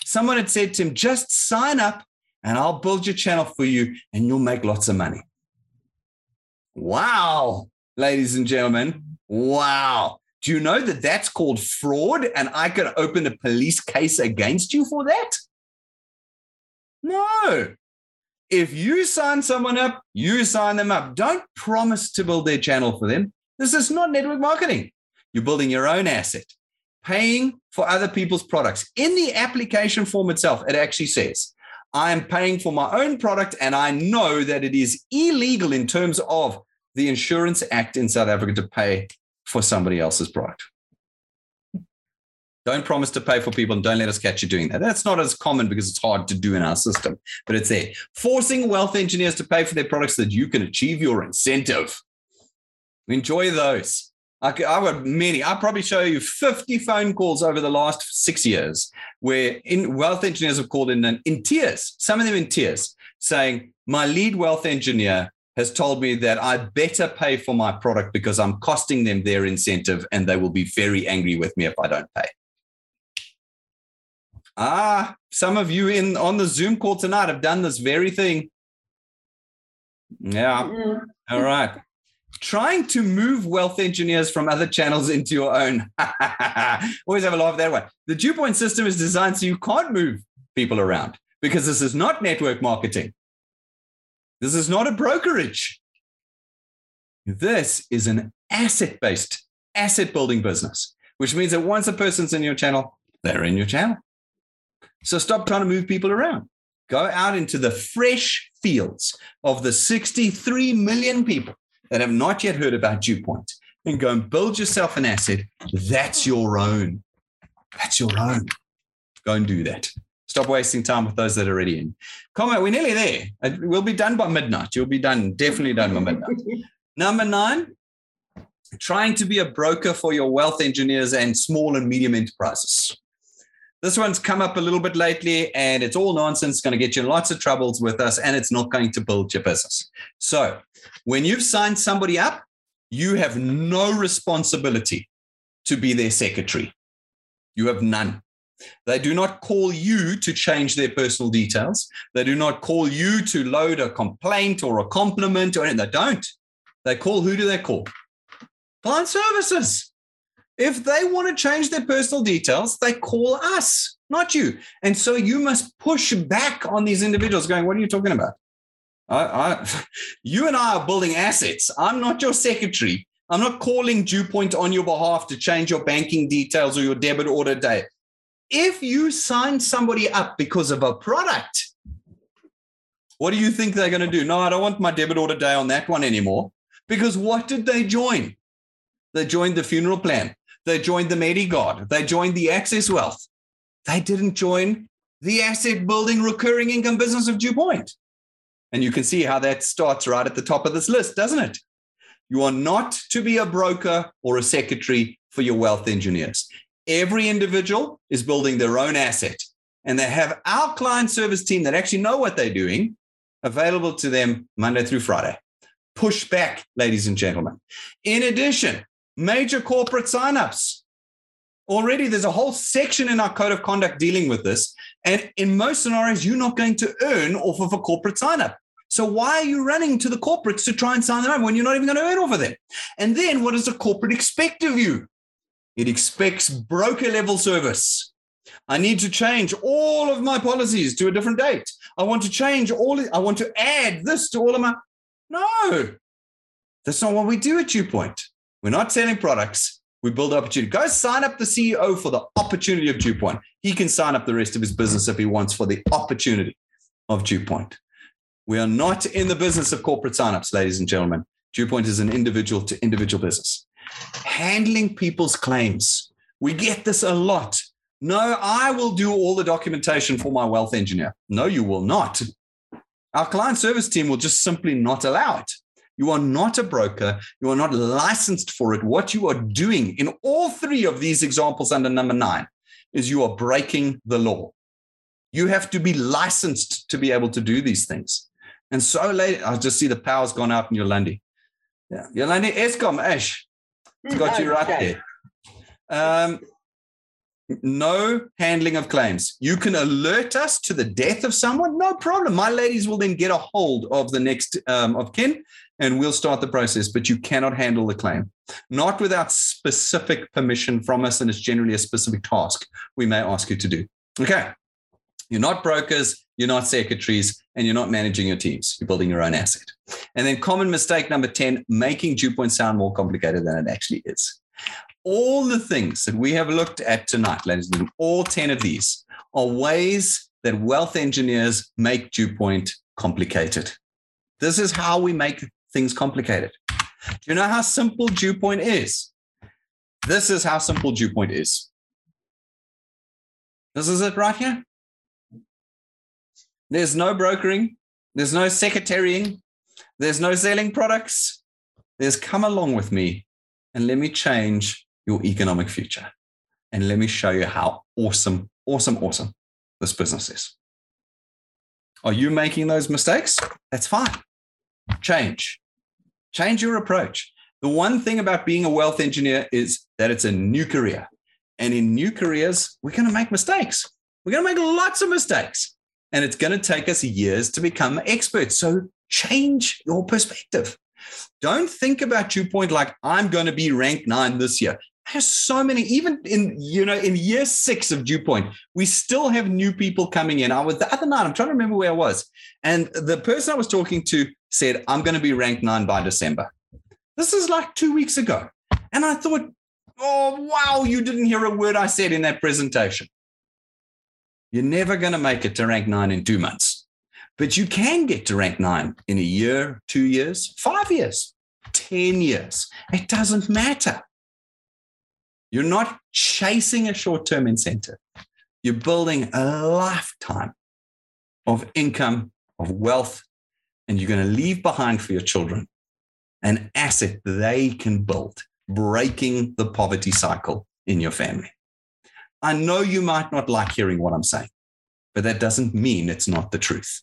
Someone had said to him, just sign up and I'll build your channel for you and you'll make lots of money. Wow, ladies and gentlemen. Wow. Do you know that that's called fraud and I could open a police case against you for that? No. If you sign someone up, you sign them up. Don't promise to build their channel for them. This is not network marketing. You're building your own asset paying for other people's products. In the application form itself, it actually says, I am paying for my own product and I know that it is illegal in terms of the Insurance Act in South Africa to pay for somebody else's product. Don't promise to pay for people and don't let us catch you doing that. That's not as common because it's hard to do in our system, but it's there. Forcing wealth engineers to pay for their products so that you can achieve your incentive. Enjoy those. I, I would many. I'll probably show you 50 phone calls over the last six years where in wealth engineers have called in in tears, some of them in tears, saying, My lead wealth engineer has told me that I better pay for my product because I'm costing them their incentive and they will be very angry with me if I don't pay. Ah, some of you in on the Zoom call tonight have done this very thing. Yeah. Mm-hmm. All right trying to move wealth engineers from other channels into your own. [LAUGHS] Always have a laugh that way. The DewPoint system is designed so you can't move people around because this is not network marketing. This is not a brokerage. This is an asset based, asset building business, which means that once a person's in your channel, they're in your channel. So stop trying to move people around. Go out into the fresh fields of the 63 million people that have not yet heard about DewPoint and go and build yourself an asset that's your own. That's your own. Go and do that. Stop wasting time with those that are already in. Comment, we're nearly there. Uh, we'll be done by midnight. You'll be done, definitely done by midnight. [LAUGHS] Number nine, trying to be a broker for your wealth engineers and small and medium enterprises. This one's come up a little bit lately and it's all nonsense. It's going to get you in lots of troubles with us and it's not going to build your business. So, when you've signed somebody up, you have no responsibility to be their secretary. You have none. They do not call you to change their personal details. They do not call you to load a complaint or a compliment or anything. They don't. They call who do they call? Client services. If they want to change their personal details, they call us, not you. And so you must push back on these individuals going, What are you talking about? I, I, [LAUGHS] you and I are building assets. I'm not your secretary. I'm not calling DewPoint on your behalf to change your banking details or your debit order date. If you sign somebody up because of a product, what do you think they're going to do? No, I don't want my debit order day on that one anymore. Because what did they join? They joined the funeral plan. They joined the MediGuard. They joined the Access Wealth. They didn't join the asset building recurring income business of DewPoint. And you can see how that starts right at the top of this list, doesn't it? You are not to be a broker or a secretary for your wealth engineers. Every individual is building their own asset. and they have our client service team that actually know what they're doing available to them Monday through Friday. Push back, ladies and gentlemen. In addition, major corporate signups. Already, there's a whole section in our code of conduct dealing with this. And in most scenarios, you're not going to earn off of a corporate signup. So why are you running to the corporates to try and sign them up when you're not even going to earn off of them? And then what does a corporate expect of you? It expects broker level service. I need to change all of my policies to a different date. I want to change all, I want to add this to all of my. No, that's not what we do at DewPoint. We're not selling products. We build opportunity. Go sign up the CEO for the opportunity of DewPoint. He can sign up the rest of his business if he wants for the opportunity of DewPoint. We are not in the business of corporate signups, ladies and gentlemen. DewPoint is an individual to individual business. Handling people's claims. We get this a lot. No, I will do all the documentation for my wealth engineer. No, you will not. Our client service team will just simply not allow it. You are not a broker. You are not licensed for it. What you are doing in all three of these examples under number nine is you are breaking the law. You have to be licensed to be able to do these things. And so late, I just see the power's gone out in Yolandi. Yeah. Yolandi, Eskom, Ash. It's got you right there. Um, no handling of claims. You can alert us to the death of someone, no problem. My ladies will then get a hold of the next um, of kin and we'll start the process, but you cannot handle the claim. Not without specific permission from us, and it's generally a specific task we may ask you to do. Okay. You're not brokers, you're not secretaries, and you're not managing your teams. You're building your own asset. And then common mistake number 10, making DewPoint sound more complicated than it actually is. All the things that we have looked at tonight, ladies and gentlemen, all 10 of these are ways that wealth engineers make DewPoint complicated. This is how we make things complicated. Do you know how simple DewPoint is? This is how simple DewPoint is. This is it right here. There's no brokering. There's no secretarying. There's no selling products. There's come along with me and let me change your economic future. And let me show you how awesome, awesome, awesome this business is. Are you making those mistakes? That's fine. Change. Change your approach. The one thing about being a wealth engineer is that it's a new career. And in new careers, we're going to make mistakes. We're going to make lots of mistakes and it's going to take us years to become experts. So change your perspective. Don't think about DewPoint like I'm going to be ranked nine this year. There's so many, even in you know, in year six of DewPoint, we still have new people coming in. I was the other night, I'm trying to remember where I was, and the person I was talking to said, I'm going to be ranked nine by December. This is like two weeks ago. And I thought, oh wow, you didn't hear a word I said in that presentation. You're never going to make it to rank nine in two months, but you can get to rank nine in a year, two years, five years, 10 years. It doesn't matter. You're not chasing a short term incentive. You're building a lifetime of income, of wealth, and you're going to leave behind for your children an asset they can build, breaking the poverty cycle in your family. I know you might not like hearing what I'm saying, but that doesn't mean it's not the truth.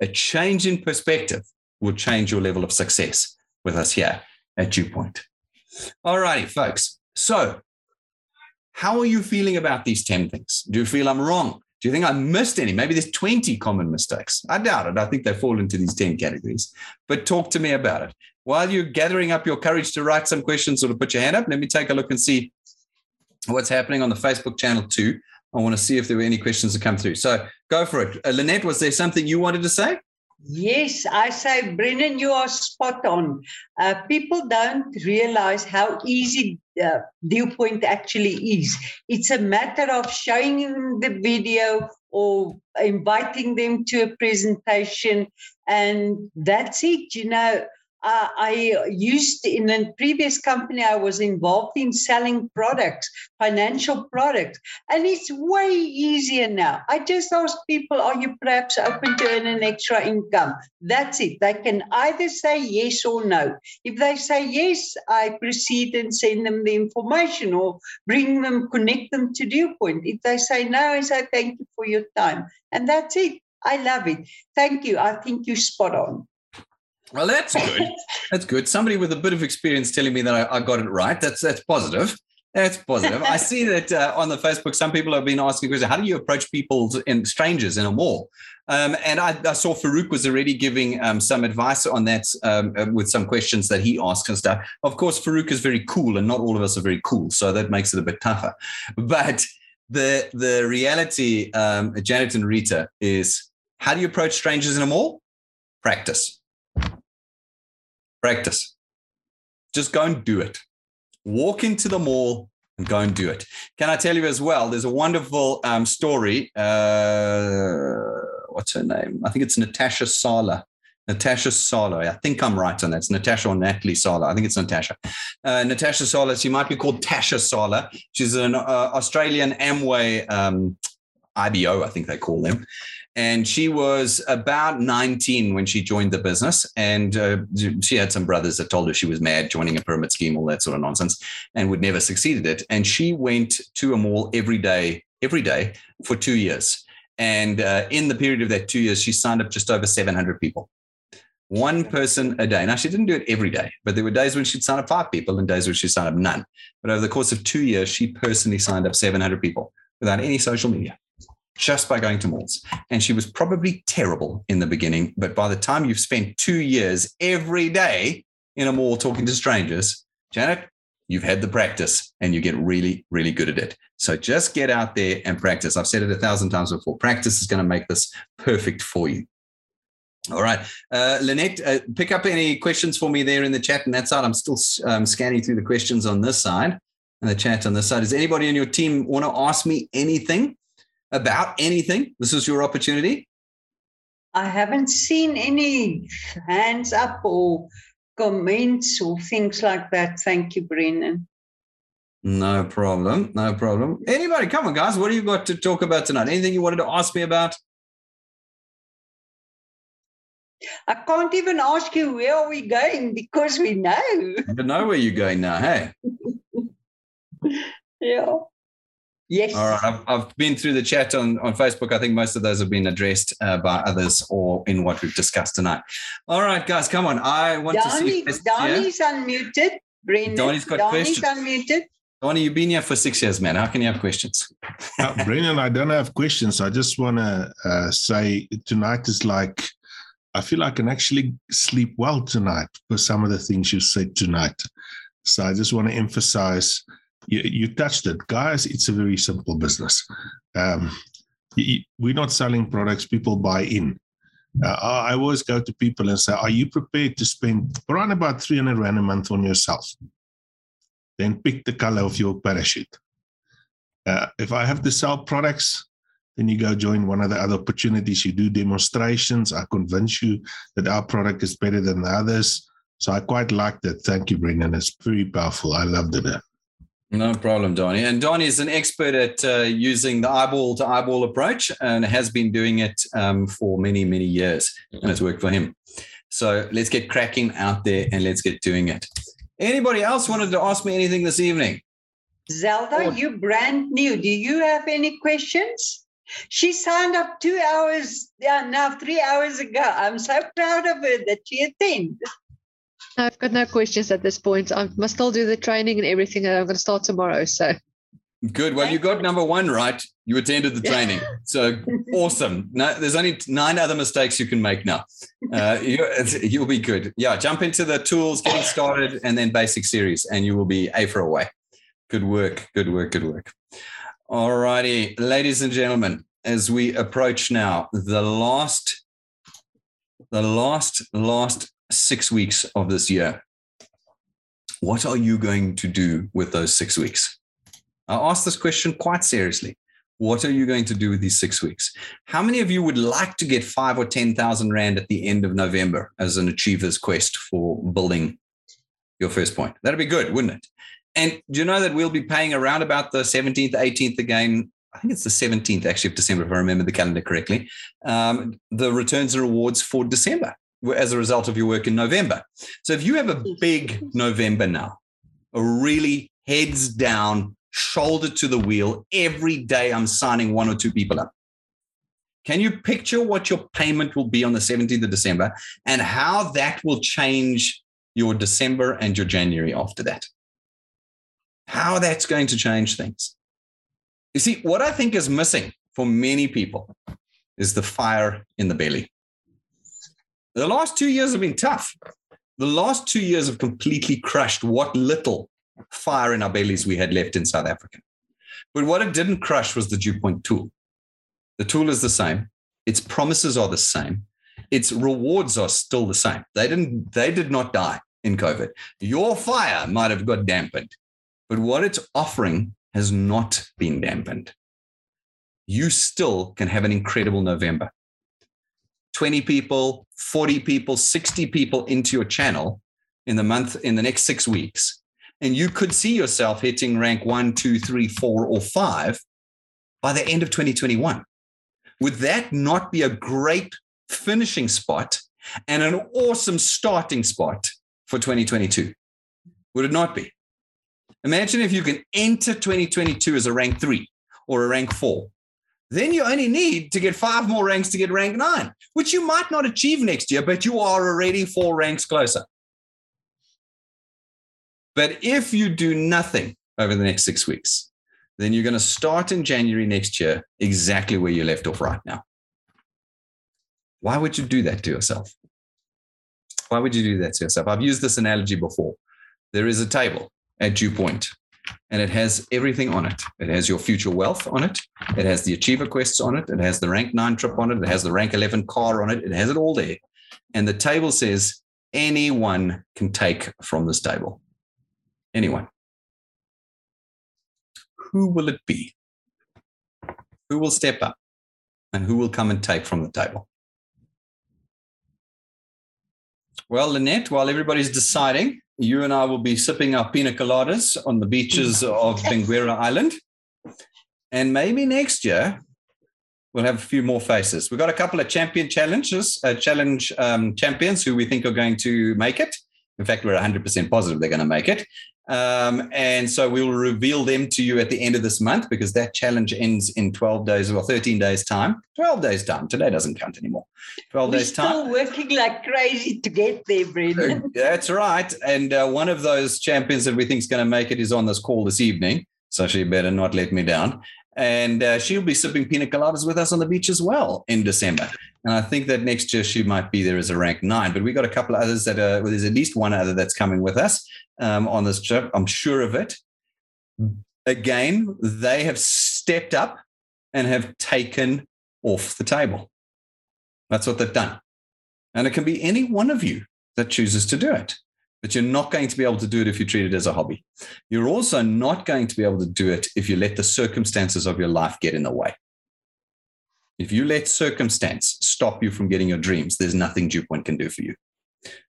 A change in perspective will change your level of success with us here at DewPoint. All righty, folks. So, how are you feeling about these 10 things? Do you feel I'm wrong? Do you think I missed any? Maybe there's 20 common mistakes. I doubt it. I think they fall into these 10 categories. But talk to me about it. While you're gathering up your courage to write some questions or to put your hand up, let me take a look and see what's happening on the Facebook channel too. I want to see if there were any questions that come through. So go for it. Uh, Lynette, was there something you wanted to say? Yes, I say, Brendan, you are spot on. Uh, people don't realize how easy uh, DewPoint actually is. It's a matter of showing them the video or inviting them to a presentation, and that's it. You know, uh, I used in a previous company, I was involved in selling products, financial products, and it's way easier now. I just ask people, are you perhaps open to earn an extra income? That's it. They can either say yes or no. If they say yes, I proceed and send them the information or bring them, connect them to Dewpoint. If they say no, I say thank you for your time. And that's it. I love it. Thank you. I think you're spot on. Well, that's good. that's good. Somebody with a bit of experience telling me that I, I got it right. That's that's positive. That's positive. I see [LAUGHS] that uh, on the Facebook, some people have been asking questions. How do you approach people and strangers in a mall? Um, and I, I, saw Farouk was already giving um, some advice on that um, uh, with some questions that he asked and stuff. Of course, Farouk is very cool, and not all of us are very cool, so that makes it a bit tougher. [LAUGHS] But the the reality, um, Janet and Rita, is how do you approach strangers in a mall? Practice Practice. Just go and do it. Walk into the mall and go and do it. Can I tell you as well? There's a wonderful um, story. Uh, what's her name? I think it's Natasha Sala. Natasha Sala. I think I'm right on that. It's Natasha or Natalie Sala. I think it's Natasha. Uh, Natasha Sala. She might be called Tasha Sala. She's an uh, Australian Amway um, IBO, I think they call them and she was about 19 when she joined the business. And uh, she had some brothers that told her she was mad joining a pyramid scheme all that sort of nonsense and would never succeed at it. And she went to a mall every day every day for two years. And uh, in the period of that two years she signed up just over 700 people. One person a day. Now she didn't do it every day but there were days when she'd sign up five people and days when she'd sign up none. But over the course of two years she personally signed up 700 people without any social media just by going to malls. And she was probably terrible in the beginning, but by the time you've spent two years every day in a mall talking to strangers, Janet, you've had the practice and you get really, really good at it. So just get out there and practice. I've said it a thousand times before. Practice is going to make this perfect for you. All right. Uh, Lynette, uh, pick up any questions for me there in the chat and that side. I'm still um, scanning through the questions on this side and the chat on this side. Does anybody in your team want to ask me anything? About anything? This is your opportunity. I haven't seen any hands up or comments or things like that. Thank you, Brendan. No problem. No problem. Anybody, come on, guys. What do you got to talk about tonight? Anything you wanted to ask me about? I can't even ask you where are we going because we know. I know where you're going now, hey? [LAUGHS] yeah. Yes. All right. I've, I've been through the chat on, on Facebook. I think most of those have been addressed uh, by others or in what we've discussed tonight. All right, guys, come on. I want Donnie, to see. Donnie's yeah? unmuted. Brendan. Donnie's got questions. Donnie's questions. unmuted. Donnie, you've been here for six years, man. How can you have questions? uh, Brendan, I don't have questions. I just want to uh, say tonight is like, I feel I can actually sleep well tonight for some of the things you said tonight. So I just want to emphasize you, you touched it, guys. It's a very simple business. Um, you, we're not selling products; people buy in. Uh, I always go to people and say, "Are you prepared to spend around about three hundred rand a month on yourself?" Then pick the color of your parachute. Uh, if I have to sell products, then you go join one of the other opportunities. You do demonstrations. I convince you that our product is better than the others. So I quite like that. Thank you, Brendan. It's very powerful. I loved it. No problem, Donnie. And Donnie is an expert at uh, using the eyeball to eyeball approach and has been doing it um, for many, many years. And it's worked for him. So let's get cracking out there and let's get doing it. Anybody else wanted to ask me anything this evening? Zelda, you brand new. Do you have any questions? She signed up two hours, yeah, now three hours ago. I'm so proud of her that she attended. I've got no questions at this point. I must still do the training and everything. I'm going to start tomorrow. So good. Well, you got number one right. You attended the training. So [LAUGHS] awesome. No, there's only nine other mistakes you can make now. Uh, you, [LAUGHS] you'll be good. Yeah, jump into the tools, getting started, and then basic series, and you will be A for away. Good work. Good work. Good work. All righty, ladies and gentlemen, as we approach now the last, the last, last six weeks of this year, what are you going to do with those six weeks? I ask this question quite seriously. What are you going to do with these six weeks? How many of you would like to get five or 10,000 Rand at the end of November as an achiever's quest for building your first point? That'd be good, wouldn't it? And do you know that we'll be paying around about the 17th, 18th again? I think it's the 17th actually of December, if I remember the calendar correctly. Um, the returns and rewards for December as a result of your work in November. So if you have a big November now, a really heads down, shoulder to the wheel, every day I'm signing one or two people up. Can you picture what your payment will be on the 17th of December and how that will change your December and your January after that? How that's going to change things. You see, what I think is missing for many people is the fire in the belly. The last two years have been tough. The last two years have completely crushed what little fire in our bellies we had left in South Africa. But what it didn't crush was the Dewpoint tool. The tool is the same. Its promises are the same. Its rewards are still the same. They didn't, they did not die in COVID. Your fire might have got dampened, but what it's offering has not been dampened. You still can have an incredible November. 20 people, 40 people, 60 people into your channel in the month, in the next six weeks. And you could see yourself hitting rank one, two, three, four, or five by the end of 2021. Would that not be a great finishing spot and an awesome starting spot for 2022? Would it not be? Imagine if you can enter 2022 as a rank three or a rank four then you only need to get five more ranks to get rank nine, which you might not achieve next year, but you are already four ranks closer. But if you do nothing over the next six weeks, then you're going to start in January next year exactly where you left off right now. Why would you do that to yourself? Why would you do that to yourself? I've used this analogy before. There is a table at Dewpoint and it has everything on it. It has your future wealth on it. It has the achiever quests on it. It has the rank nine trip on it. It has the rank 11 car on it. It has it all there. And the table says anyone can take from this table. Anyone. Who will it be? Who will step up? And who will come and take from the table? Well, Lynette, while everybody's deciding, you and I will be sipping our pina coladas on the beaches of Benguela Island. And maybe next year we'll have a few more faces. We've got a couple of champion challenges, uh, challenge um, champions who we think are going to make it. In fact, we're 100% positive they're going to make it. Um, and so we will reveal them to you at the end of this month because that challenge ends in 12 days or 13 days' time. 12 days' time. Today doesn't count anymore. 12 We're days' time. still working like crazy to get there, Brendan. [LAUGHS] That's right. And uh, one of those champions that we think is going to make it is on this call this evening. So she better not let me down. And uh, she'll be sipping pina coladas with us on the beach as well in December. And I think that next year she might be there as a rank nine. But we got a couple of others that are, well, there's at least one other that's coming with us um, on this trip. I'm sure of it. Again, they have stepped up and have taken off the table. That's what they've done. And it can be any one of you that chooses to do it but you're not going to be able to do it if you treat it as a hobby. You're also not going to be able to do it if you let the circumstances of your life get in the way. If you let circumstance stop you from getting your dreams, there's nothing Point can do for you.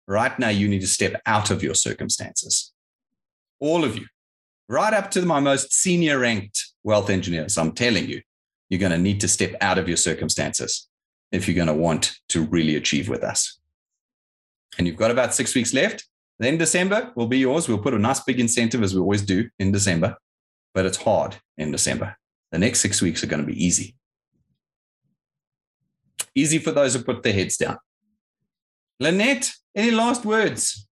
Right now, you need to step out of your circumstances. All of you, right up to my most senior ranked wealth engineers, I'm telling you, you're going to need to step out of your circumstances if you're going to want to really achieve with us. And you've got about six weeks left. Then December will be yours. We'll put a nice big incentive as we always do in December, but it's hard in December. The next six weeks are going to be easy. Easy for those who put their heads down. Lynette, any last words?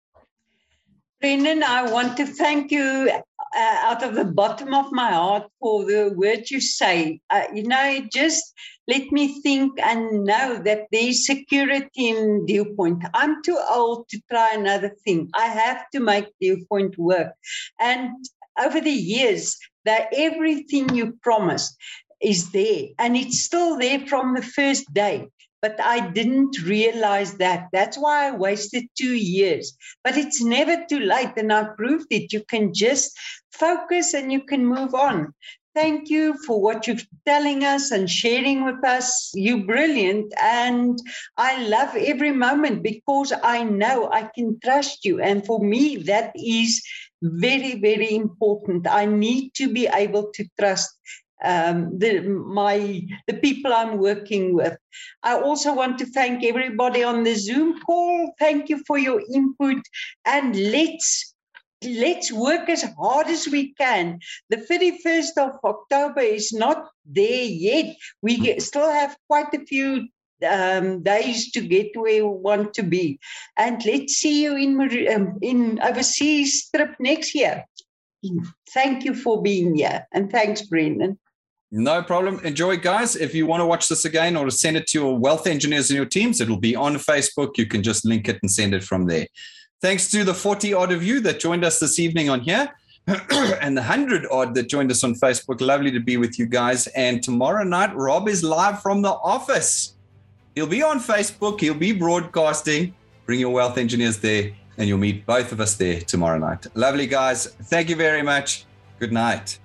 Brendan, I want to thank you uh, out of the bottom of my heart for the words you say. Uh, you know, just let me think and know that there's security in Dewpoint. I'm too old to try another thing. I have to make Dewpoint work. And over the years, that everything you promised is there and it's still there from the first day but I didn't realize that. That's why I wasted two years. But it's never too late, and I proved it. You can just focus and you can move on. Thank you for what you're telling us and sharing with us. You're brilliant. And I love every moment because I know I can trust you. And for me, that is very, very important. I need to be able to trust um, the my the people I'm working with. I also want to thank everybody on the Zoom call. Thank you for your input, and let's let's work as hard as we can. The 31st of October is not there yet. We get, still have quite a few um, days to get where we want to be. And let's see you in um, in overseas trip next year. Thank you for being here, and thanks, Brendan. No problem. Enjoy, guys. If you want to watch this again or to send it to your wealth engineers and your teams, it'll be on Facebook. You can just link it and send it from there. Thanks to the 40 odd of you that joined us this evening on here [CLEARS THROAT] and the 100 odd that joined us on Facebook. Lovely to be with you guys. And tomorrow night, Rob is live from the office. He'll be on Facebook, he'll be broadcasting. Bring your wealth engineers there, and you'll meet both of us there tomorrow night. Lovely, guys. Thank you very much. Good night.